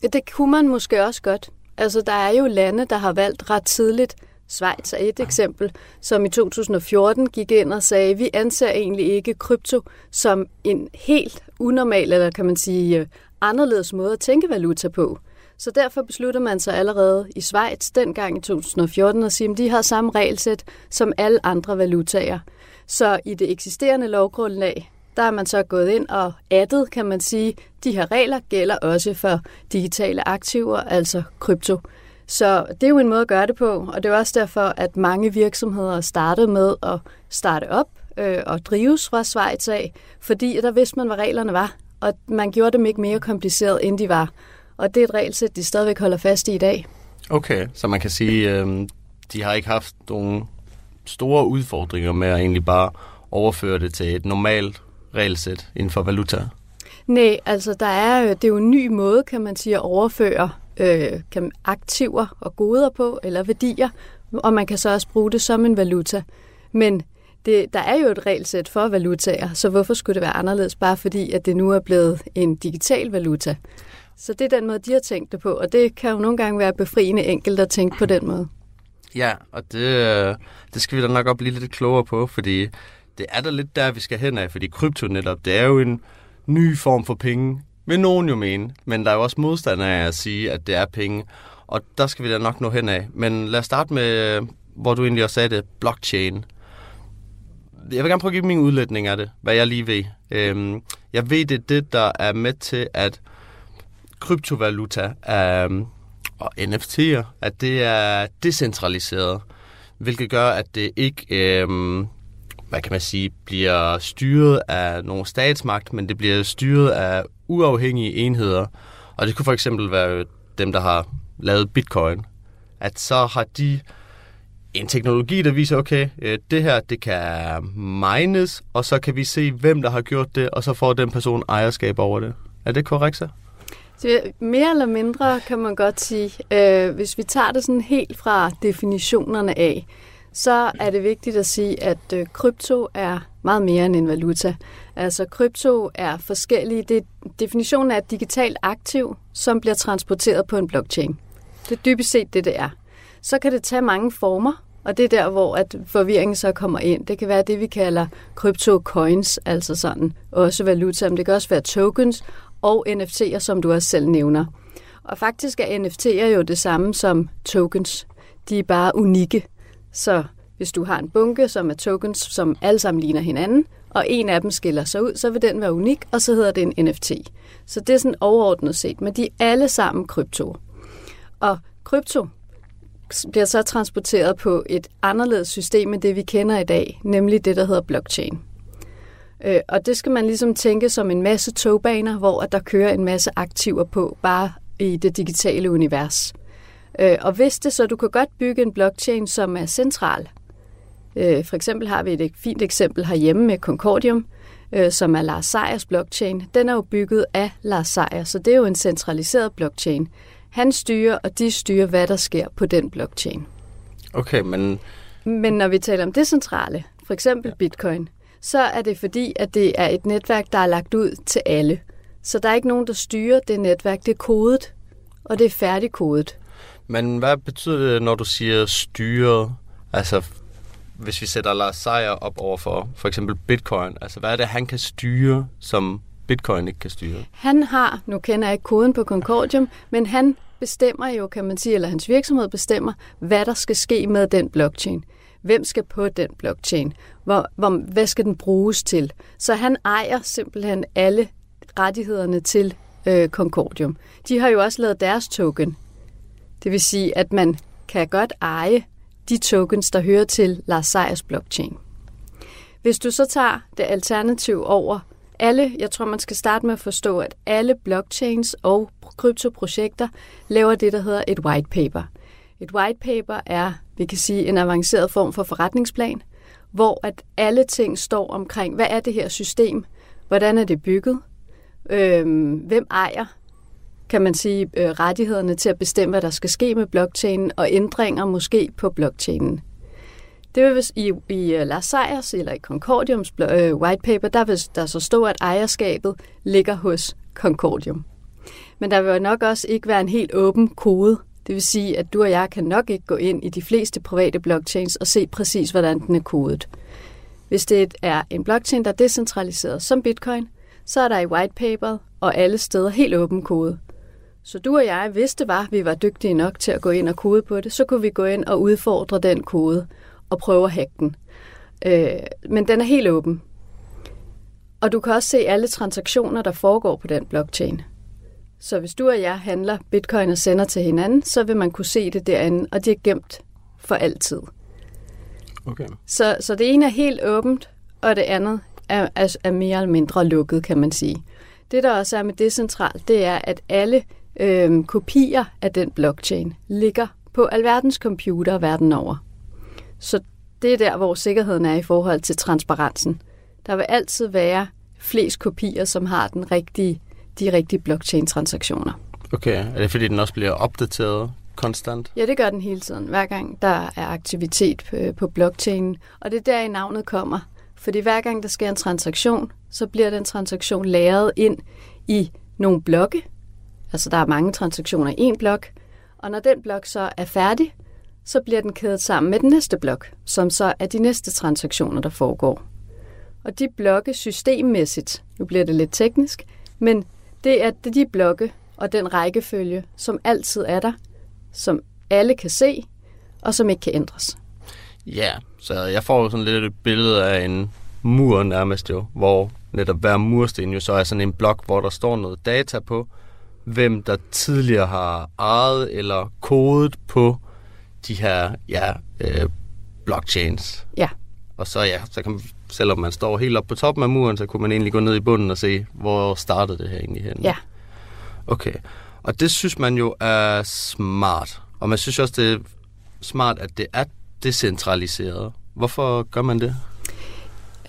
det kunne man måske også godt. Altså, der er jo lande, der har valgt ret tidligt. Schweiz er et eksempel, som i 2014 gik ind og sagde, vi anser egentlig ikke krypto som en helt unormal, eller kan man sige, øh, anderledes måde at tænke valuta på. Så derfor beslutter man sig allerede i Schweiz dengang i 2014 at sige, at de har samme regelsæt som alle andre valutaer. Så i det eksisterende lovgrundlag, der er man så gået ind og addet, kan man sige, de her regler gælder også for digitale aktiver, altså krypto. Så det er jo en måde at gøre det på, og det er også derfor, at mange virksomheder startede med at starte op øh, og drives fra Schweiz af, fordi der vidste man, hvad reglerne var, og man gjorde dem ikke mere kompliceret, end de var. Og det er et regelsæt, de stadigvæk holder fast i i dag. Okay, så man kan sige, øh, de har ikke haft nogle store udfordringer med at egentlig bare overføre det til et normalt regelsæt inden for valuta? Nej, altså der er, det er jo en ny måde, kan man sige, at overføre øh, kan, aktiver og goder på, eller værdier, og man kan så også bruge det som en valuta. Men det, der er jo et regelsæt for valutaer, så hvorfor skulle det være anderledes, bare fordi at det nu er blevet en digital valuta? Så det er den måde, de har tænkt det på, og det kan jo nogle gange være befriende enkelt at tænke på den måde. Ja, og det, øh, det skal vi da nok op blive lidt klogere på, fordi det er da lidt der, vi skal hen af, fordi krypto netop, det er jo en ny form for penge, vil nogen jo mene, men der er jo også modstandere af at sige, at det er penge, og der skal vi da nok nå hen af. Men lad os starte med, øh, hvor du egentlig også sagde det, blockchain. Jeg vil gerne prøve at give min udlægning af det, hvad jeg lige ved. Øhm, jeg ved, det er det, der er med til, at kryptovaluta er, og NFT'er, at det er decentraliseret, hvilket gør, at det ikke, øh, hvad kan man sige, bliver styret af nogen statsmagt, men det bliver styret af uafhængige enheder. Og det kunne for eksempel være dem, der har lavet bitcoin. At så har de en teknologi, der viser, okay, øh, det her, det kan mines, og så kan vi se, hvem der har gjort det, og så får den person ejerskab over det. Er det korrekt så? Så mere eller mindre kan man godt sige. Øh, hvis vi tager det sådan helt fra definitionerne af, så er det vigtigt at sige, at øh, krypto er meget mere end en valuta. Altså krypto er forskellige. Det, definitionen er et digitalt aktiv, som bliver transporteret på en blockchain. Det er dybest set det, det er. Så kan det tage mange former, og det er der, hvor at forvirringen så kommer ind. Det kan være det, vi kalder crypto coins, altså sådan også valuta, men det kan også være tokens, og NFT'er, som du også selv nævner. Og faktisk er NFT'er jo det samme som tokens. De er bare unikke. Så hvis du har en bunke, som er tokens, som alle sammen ligner hinanden, og en af dem skiller sig ud, så vil den være unik, og så hedder det en NFT. Så det er sådan overordnet set, men de er alle sammen krypto. Og krypto bliver så transporteret på et anderledes system end det, vi kender i dag, nemlig det, der hedder blockchain. Øh, og det skal man ligesom tænke som en masse togbaner, hvor at der kører en masse aktiver på, bare i det digitale univers. Øh, og hvis det så, du kan godt bygge en blockchain, som er central. Øh, for eksempel har vi et fint eksempel herhjemme med Concordium, øh, som er Lars Seiers blockchain. Den er jo bygget af Lars Seier, så det er jo en centraliseret blockchain. Han styrer, og de styrer, hvad der sker på den blockchain. Okay, men... Men når vi taler om det centrale, for eksempel bitcoin, så er det fordi, at det er et netværk, der er lagt ud til alle. Så der er ikke nogen, der styrer det netværk. Det er kodet, og det er færdigkodet. Men hvad betyder det, når du siger styret? Altså, hvis vi sætter Lars Seier op over for for eksempel Bitcoin, altså hvad er det, han kan styre, som Bitcoin ikke kan styre? Han har, nu kender jeg ikke koden på Concordium, men han bestemmer jo, kan man sige, eller hans virksomhed bestemmer, hvad der skal ske med den blockchain. Hvem skal på den blockchain? Hvor, hvor, hvad skal den bruges til? Så han ejer simpelthen alle rettighederne til øh, Concordium. De har jo også lavet deres token. Det vil sige, at man kan godt eje de tokens, der hører til Lars Seiers blockchain. Hvis du så tager det alternativ over alle, jeg tror, man skal starte med at forstå, at alle blockchains og kryptoprojekter laver det, der hedder et white paper. Et white paper er, vi kan sige, en avanceret form for forretningsplan, hvor at alle ting står omkring, hvad er det her system, hvordan er det bygget, øh, hvem ejer, kan man sige, øh, rettighederne til at bestemme, hvad der skal ske med blockchainen, og ændringer måske på blockchainen. Det vil i, i øh, Lars Seiers eller i Concordiums øh, white paper, der vil der så stå, at ejerskabet ligger hos Concordium. Men der vil nok også ikke være en helt åben kode. Det vil sige, at du og jeg kan nok ikke gå ind i de fleste private blockchains og se præcis, hvordan den er kodet. Hvis det er en blockchain, der er decentraliseret som Bitcoin, så er der i whitepaper og alle steder helt åben kode. Så du og jeg, hvis det var, at vi var dygtige nok til at gå ind og kode på det, så kunne vi gå ind og udfordre den kode og prøve at hacke den. Øh, men den er helt åben. Og du kan også se alle transaktioner, der foregår på den blockchain. Så hvis du og jeg handler bitcoin og sender til hinanden, så vil man kunne se det derinde, og det er gemt for altid. Okay. Så, så det ene er helt åbent, og det andet er, er, er mere eller mindre lukket, kan man sige. Det, der også er med decentralt, det er, at alle øh, kopier af den blockchain ligger på alverdens computer verden over. Så det er der, hvor sikkerheden er i forhold til transparensen. Der vil altid være flest kopier, som har den rigtige, de rigtige blockchain-transaktioner. Okay, er det fordi, den også bliver opdateret konstant? Ja, det gør den hele tiden, hver gang der er aktivitet på, blockchainen. Og det er der, i navnet kommer. Fordi hver gang der sker en transaktion, så bliver den transaktion lagret ind i nogle blokke. Altså der er mange transaktioner i en blok. Og når den blok så er færdig, så bliver den kædet sammen med den næste blok, som så er de næste transaktioner, der foregår. Og de blokke systemmæssigt, nu bliver det lidt teknisk, men det er de blokke og den rækkefølge, som altid er der, som alle kan se, og som ikke kan ændres. Ja, så jeg får jo sådan lidt et billede af en mur nærmest jo, hvor netop hver mursten jo så er sådan en blok, hvor der står noget data på, hvem der tidligere har ejet eller kodet på de her ja, øh, blockchains. Ja. Og så ja, så kan man, selvom man står helt op på toppen af muren, så kunne man egentlig gå ned i bunden og se, hvor startede det her egentlig hen. Ja. Okay. Og det synes man jo er smart. Og man synes også, det er smart, at det er decentraliseret. Hvorfor gør man det?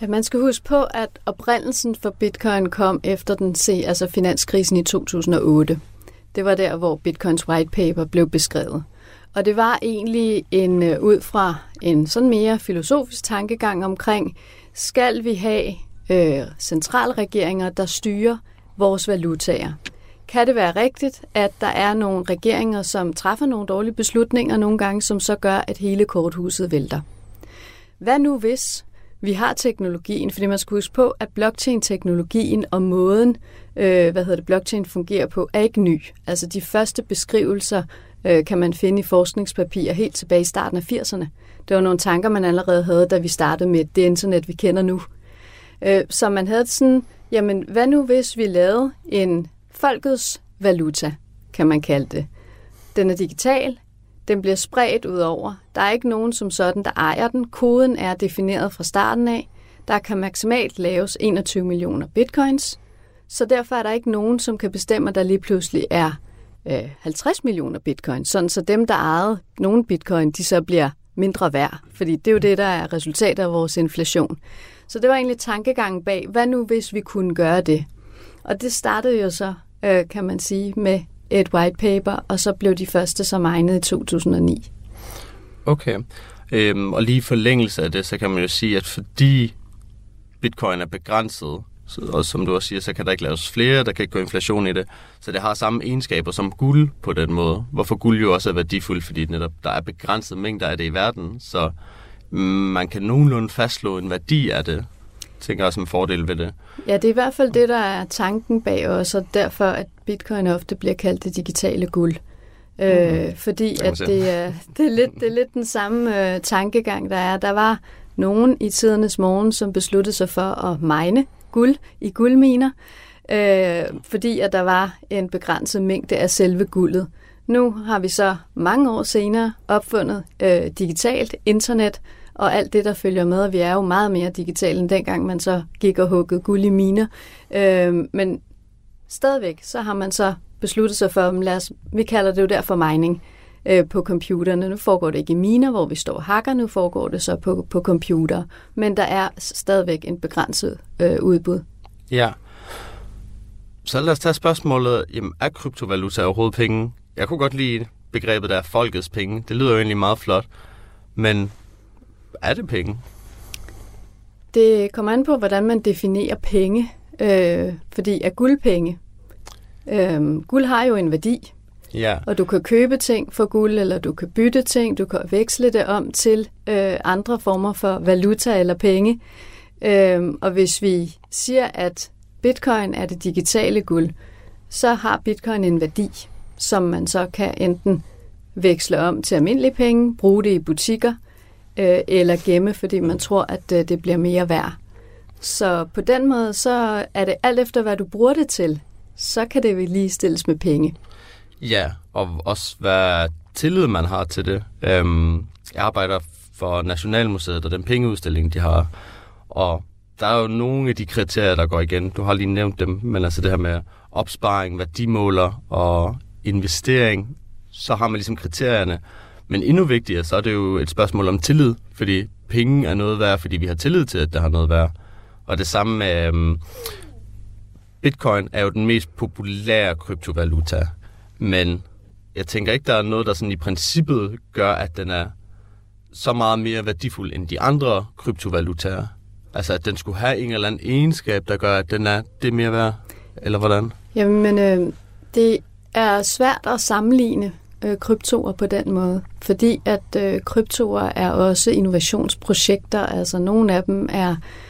Man skal huske på, at oprindelsen for bitcoin kom efter den se, altså finanskrisen i 2008. Det var der, hvor bitcoins white paper blev beskrevet. Og det var egentlig en øh, ud fra en sådan mere filosofisk tankegang omkring, skal vi have øh, centralregeringer, der styrer vores valutaer? Kan det være rigtigt, at der er nogle regeringer, som træffer nogle dårlige beslutninger nogle gange, som så gør, at hele korthuset vælter? Hvad nu hvis vi har teknologien, fordi man skal huske på, at blockchain-teknologien og måden, øh, hvad hedder det, blockchain fungerer på, er ikke ny. Altså de første beskrivelser øh, kan man finde i forskningspapirer helt tilbage i starten af 80'erne. Det var nogle tanker, man allerede havde, da vi startede med det internet, vi kender nu. Øh, så man havde sådan, jamen hvad nu hvis vi lavede en folkets valuta, kan man kalde det. Den er digital, den bliver spredt ud over. Der er ikke nogen som sådan, der ejer den. Koden er defineret fra starten af. Der kan maksimalt laves 21 millioner bitcoins, så derfor er der ikke nogen, som kan bestemme, at der lige pludselig er øh, 50 millioner bitcoin, sådan så dem, der ejede nogle bitcoin, de så bliver mindre værd, fordi det er jo det, der er resultatet af vores inflation. Så det var egentlig tankegangen bag, hvad nu hvis vi kunne gøre det? Og det startede jo så, øh, kan man sige, med et white paper, og så blev de første så egnet i 2009. Okay. Øhm, og lige i forlængelse af det, så kan man jo sige, at fordi bitcoin er begrænset, så, og som du også siger, så kan der ikke laves flere, der kan ikke gå inflation i det. Så det har samme egenskaber som guld på den måde. Hvorfor guld jo også er værdifuldt, fordi netop der er begrænset mængder af det i verden, så man kan nogenlunde fastslå en værdi af det. Tænker jeg som en fordel ved det. Ja, det er i hvert fald det, der er tanken bag os, og derfor at bitcoin ofte bliver kaldt det digitale guld. Mm. Øh, fordi at det er, det, er lidt, det er lidt den samme øh, tankegang, der er. Der var nogen i tidernes morgen, som besluttede sig for at mine guld i guldminer, øh, fordi at der var en begrænset mængde af selve guldet. Nu har vi så mange år senere opfundet øh, digitalt internet og alt det, der følger med, og vi er jo meget mere digitale end dengang man så gik og huggede guld i miner. Øh, men stadigvæk, så har man så besluttet sig for, lad os, vi kalder det jo derfor mining øh, på computerne. Nu foregår det ikke i miner, hvor vi står og hakker, nu foregår det så på, på computer. Men der er stadigvæk en begrænset øh, udbud. Ja. Så lad os tage spørgsmålet, jamen, er kryptovaluta overhovedet penge? Jeg kunne godt lide begrebet, der er folkets penge. Det lyder jo egentlig meget flot. Men er det penge? Det kommer an på, hvordan man definerer penge. Øh, fordi er guld penge? Øh, guld har jo en værdi. Ja. Og du kan købe ting for guld, eller du kan bytte ting, du kan veksle det om til øh, andre former for valuta eller penge. Øh, og hvis vi siger, at bitcoin er det digitale guld, så har bitcoin en værdi, som man så kan enten veksle om til almindelige penge, bruge det i butikker, øh, eller gemme, fordi man tror, at øh, det bliver mere værd. Så på den måde, så er det alt efter, hvad du bruger det til, så kan det lige stilles med penge. Ja, og også hvad tillid man har til det. Øhm, jeg arbejder for Nationalmuseet og den pengeudstilling, de har. Og der er jo nogle af de kriterier, der går igen. Du har lige nævnt dem, men altså det her med opsparing, værdimåler og investering, så har man ligesom kriterierne. Men endnu vigtigere, så er det jo et spørgsmål om tillid, fordi penge er noget værd, fordi vi har tillid til, at det har noget værd. Og det samme med øhm, Bitcoin er jo den mest populære kryptovaluta. Men jeg tænker ikke, der er noget, der sådan i princippet gør, at den er så meget mere værdifuld end de andre kryptovalutaer. Altså, at den skulle have en eller anden egenskab, der gør, at den er det mere værd, eller hvordan? Jamen, øh, det er svært at sammenligne øh, kryptoer på den måde, fordi at øh, kryptoer er også innovationsprojekter, altså nogle af dem er Øh,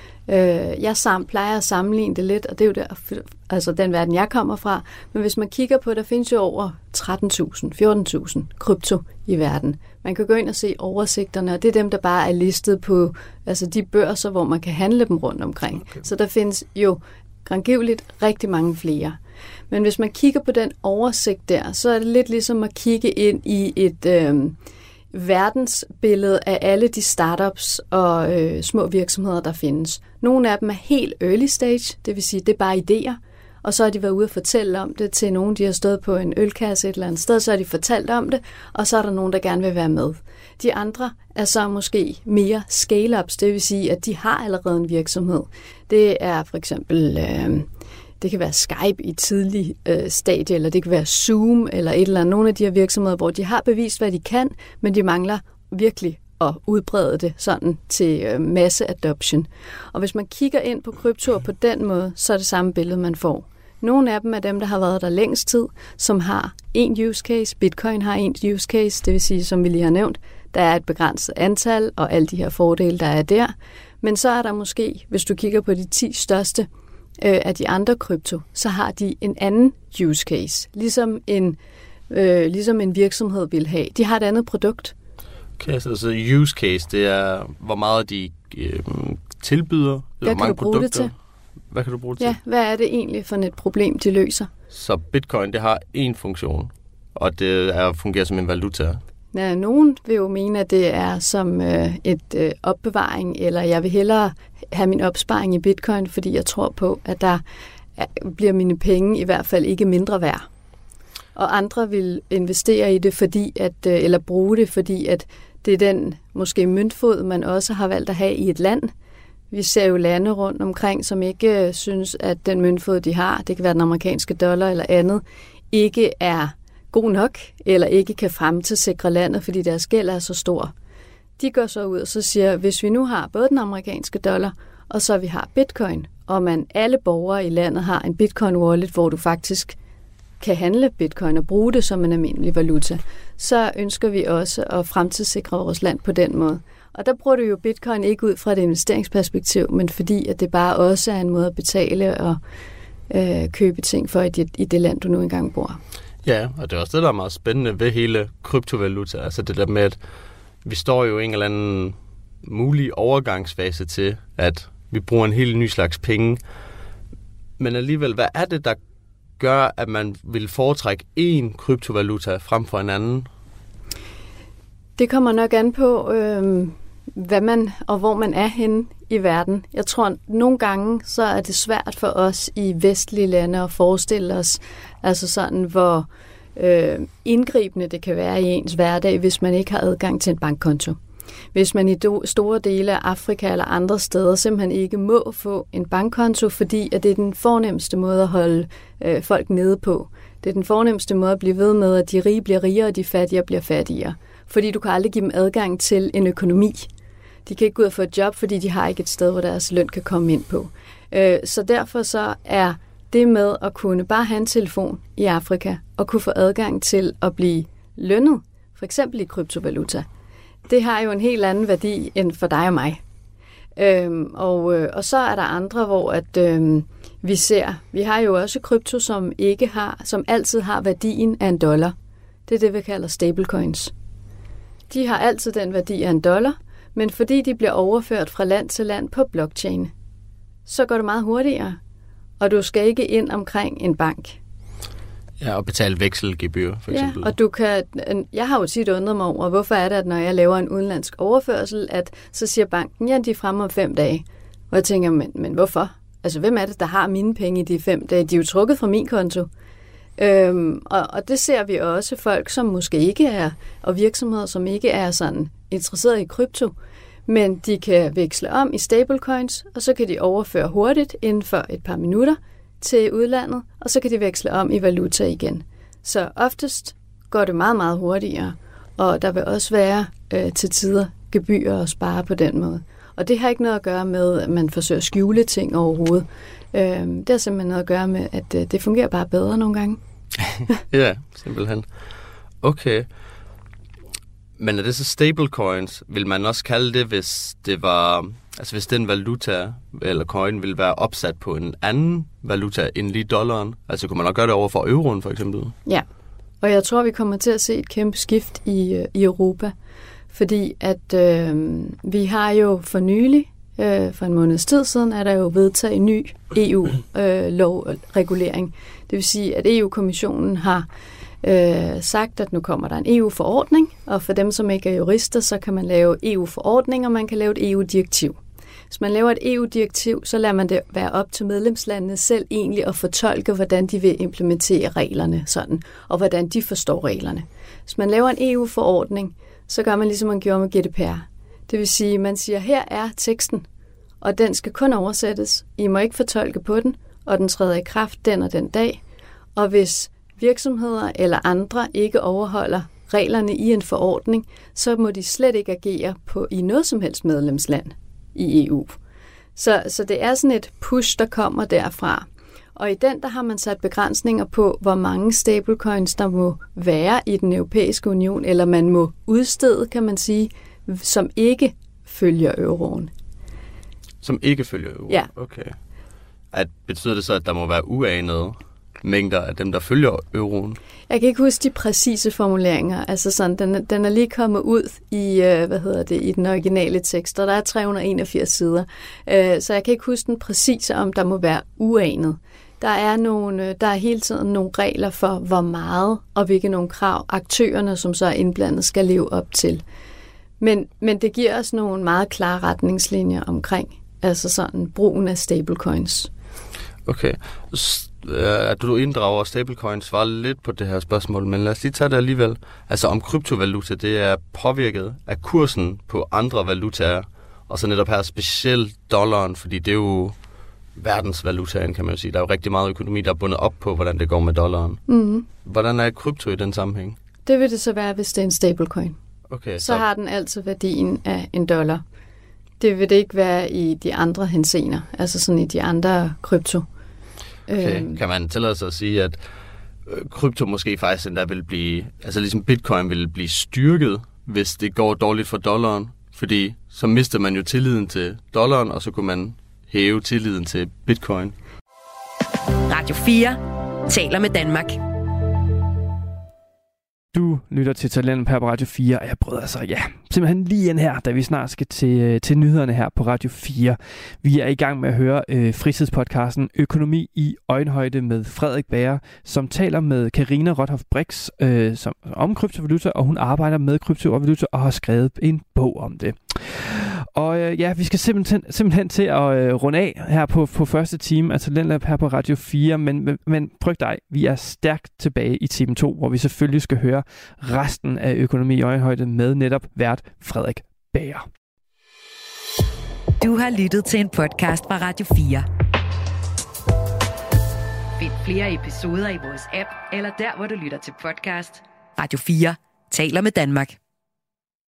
jeg sam, plejer at sammenligne det lidt, og det er jo der, altså den verden, jeg kommer fra. Men hvis man kigger på, der findes jo over 13.000, 14.000 krypto i verden. Man kan gå ind og se oversigterne, og det er dem, der bare er listet på altså de børser, hvor man kan handle dem rundt omkring. Okay. Så der findes jo grangiveligt rigtig mange flere. Men hvis man kigger på den oversigt der, så er det lidt ligesom at kigge ind i et... Øh, verdensbillede af alle de startups og øh, små virksomheder, der findes. Nogle af dem er helt early stage, det vil sige, det er bare idéer, og så har de været ude og fortælle om det til nogen, de har stået på en ølkasse et eller andet sted, så har de fortalt om det, og så er der nogen, der gerne vil være med. De andre er så måske mere scale-ups, det vil sige, at de har allerede en virksomhed. Det er for eksempel... Øh, det kan være Skype i tidlig øh, stadie, eller det kan være Zoom, eller et eller andet. Nogle af de her virksomheder, hvor de har bevist, hvad de kan, men de mangler virkelig at udbrede det sådan til øh, masse adoption. Og hvis man kigger ind på kryptoer på den måde, så er det samme billede, man får. Nogle af dem er dem, der har været der længst tid, som har en use case. Bitcoin har en use case, det vil sige, som vi lige har nævnt, der er et begrænset antal, og alle de her fordele, der er der. Men så er der måske, hvis du kigger på de 10 største, øh, af de andre krypto, så har de en anden use case, ligesom en, øh, ligesom en virksomhed vil have. De har et andet produkt. Okay, så, så use case, det er, hvor meget de øh, tilbyder, hvad hvor mange produkter. det til? Hvad kan du bruge det Ja, til? hvad er det egentlig for et problem, de løser? Så Bitcoin, det har én funktion, og det er at fungere som en valuta. Ja, nogen vil jo mene, at det er som øh, et øh, opbevaring, eller jeg vil hellere have min opsparing i bitcoin, fordi jeg tror på, at der bliver mine penge i hvert fald ikke mindre værd. Og andre vil investere i det, fordi at, øh, eller bruge det, fordi at det er den måske møntfod, man også har valgt at have i et land. Vi ser jo lande rundt omkring, som ikke øh, synes, at den møntfod, de har, det kan være den amerikanske dollar eller andet, ikke er god nok, eller ikke kan frem til sikre landet, fordi deres gæld er så stor. De går så ud og så siger, hvis vi nu har både den amerikanske dollar, og så vi har bitcoin, og man alle borgere i landet har en bitcoin wallet, hvor du faktisk kan handle bitcoin og bruge det som en almindelig valuta, så ønsker vi også at fremtidssikre vores land på den måde. Og der bruger du jo bitcoin ikke ud fra et investeringsperspektiv, men fordi at det bare også er en måde at betale og øh, købe ting for i det, i det land, du nu engang bor. Ja, og det er også det, der er meget spændende ved hele kryptovaluta. Altså det der med, at vi står jo i en eller anden mulig overgangsfase til, at vi bruger en helt ny slags penge. Men alligevel, hvad er det, der gør, at man vil foretrække én kryptovaluta frem for en anden? Det kommer nok an på, øh, hvad man og hvor man er henne i verden. Jeg tror, nogle gange så er det svært for os i vestlige lande at forestille os, altså sådan, hvor øh, øh, indgribende det kan være i ens hverdag, hvis man ikke har adgang til en bankkonto. Hvis man i do, store dele af Afrika eller andre steder simpelthen ikke må få en bankkonto, fordi at det er den fornemmeste måde at holde øh, folk nede på. Det er den fornemmeste måde at blive ved med, at de rige bliver rigere, og de fattige bliver fattigere. Fordi du kan aldrig give dem adgang til en økonomi. De kan ikke gå ud og få et job, fordi de har ikke et sted, hvor deres løn kan komme ind på. Øh, så derfor så er det med at kunne bare have en telefon i Afrika og kunne få adgang til at blive lønnet, for eksempel i kryptovaluta, det har jo en helt anden værdi end for dig og mig. Øhm, og, øh, og så er der andre, hvor at øh, vi ser, vi har jo også krypto, som ikke har, som altid har værdien af en dollar. Det er det, vi kalder stablecoins. De har altid den værdi af en dollar, men fordi de bliver overført fra land til land på blockchain, så går det meget hurtigere, og du skal ikke ind omkring en bank. Ja, og betale vekselgebyr, for eksempel. Ja, og du kan, jeg har jo tit undret mig over, hvorfor er det, at når jeg laver en udenlandsk overførsel, at så siger banken, ja, de er fremme om fem dage. Og jeg tænker, men, men hvorfor? Altså, hvem er det, der har mine penge i de fem dage? De er jo trukket fra min konto. Øhm, og, og det ser vi også folk, som måske ikke er, og virksomheder, som ikke er sådan interesseret i krypto, men de kan veksle om i stablecoins, og så kan de overføre hurtigt inden for et par minutter til udlandet, og så kan de veksle om i valuta igen. Så oftest går det meget, meget hurtigere, og der vil også være øh, til tider gebyrer at spare på den måde. Og det har ikke noget at gøre med, at man forsøger at skjule ting overhovedet. Øh, det har simpelthen noget at gøre med, at øh, det fungerer bare bedre nogle gange. <laughs> ja, simpelthen. Okay. Men er det så stablecoins? Vil man også kalde det, hvis det var... Altså hvis den valuta eller coin vil være opsat på en anden valuta end lige dollaren? Altså kunne man nok gøre det over for euroen for eksempel? Ja, og jeg tror, vi kommer til at se et kæmpe skift i, øh, i Europa. Fordi at øh, vi har jo for nylig, øh, for en måneds tid siden, er der jo vedtaget en ny EU-lovregulering. Øh, det vil sige, at EU-kommissionen har øh, Øh, sagt, at nu kommer der en EU-forordning, og for dem, som ikke er jurister, så kan man lave EU-forordning, og man kan lave et EU-direktiv. Hvis man laver et EU-direktiv, så lader man det være op til medlemslandene selv egentlig at fortolke, hvordan de vil implementere reglerne sådan, og hvordan de forstår reglerne. Hvis man laver en EU-forordning, så gør man ligesom man gjorde med GDPR. Det vil sige, man siger, her er teksten, og den skal kun oversættes. I må ikke fortolke på den, og den træder i kraft den og den dag. Og hvis virksomheder eller andre ikke overholder reglerne i en forordning, så må de slet ikke agere på i noget som helst medlemsland i EU. Så, så det er sådan et push, der kommer derfra. Og i den, der har man sat begrænsninger på, hvor mange stablecoins, der må være i den europæiske union, eller man må udstede, kan man sige, som ikke følger euroen. Som ikke følger euroen? Ja. Okay. At, betyder det så, at der må være uanede mængder af dem, der følger euroen? Jeg kan ikke huske de præcise formuleringer. Altså sådan, den, den er lige kommet ud i, øh, hvad hedder det, i den originale tekst, og der er 381 sider. Øh, så jeg kan ikke huske den præcise, om der må være uanet. Der er, nogle, øh, der er hele tiden nogle regler for, hvor meget og hvilke nogle krav aktørerne, som så er indblandet, skal leve op til. Men, men det giver os nogle meget klare retningslinjer omkring altså sådan brugen af stablecoins. Okay. Øh, at du inddrager stablecoins svarer lidt på det her spørgsmål, men lad os lige tage det alligevel. Altså om kryptovaluta, det er påvirket af kursen på andre valutaer, og så netop her specielt dollaren, fordi det er jo verdensvalutaen, kan man jo sige. Der er jo rigtig meget økonomi, der er bundet op på, hvordan det går med dollaren. Mm. Hvordan er krypto i den sammenhæng? Det vil det så være, hvis det er en stablecoin. Okay, så, så har den altid værdien af en dollar. Det vil det ikke være i de andre hensener, altså sådan i de andre krypto. Okay. Øhm. Kan man tillade sig at sige, at øh, krypto måske faktisk endda vil blive, altså ligesom bitcoin vil blive styrket, hvis det går dårligt for dollaren? Fordi så mister man jo tilliden til dollaren, og så kunne man hæve tilliden til bitcoin. Radio 4 taler med Danmark. Du lytter til Talent her på Radio 4, og jeg bryder altså, ja, simpelthen lige ind her, da vi snart skal til, øh, til nyhederne her på Radio 4. Vi er i gang med at høre øh, fritidspodcasten Økonomi i øjenhøjde med Frederik Bager, som taler med Karina Rothoff Brix øh, som, om kryptovaluta, og hun arbejder med kryptovaluta og har skrevet en bog om det. Og øh, ja, vi skal simpelthen, simpelthen til at øh, runde af her på, på første time af Talentlab her på Radio 4, men, men, men frygt dig, vi er stærkt tilbage i time 2, hvor vi selvfølgelig skal høre resten af økonomi i øjenhøjde med netop vært Frederik Bager. Du har lyttet til en podcast fra Radio 4. Find flere episoder i vores app, eller der, hvor du lytter til podcast. Radio 4 taler med Danmark.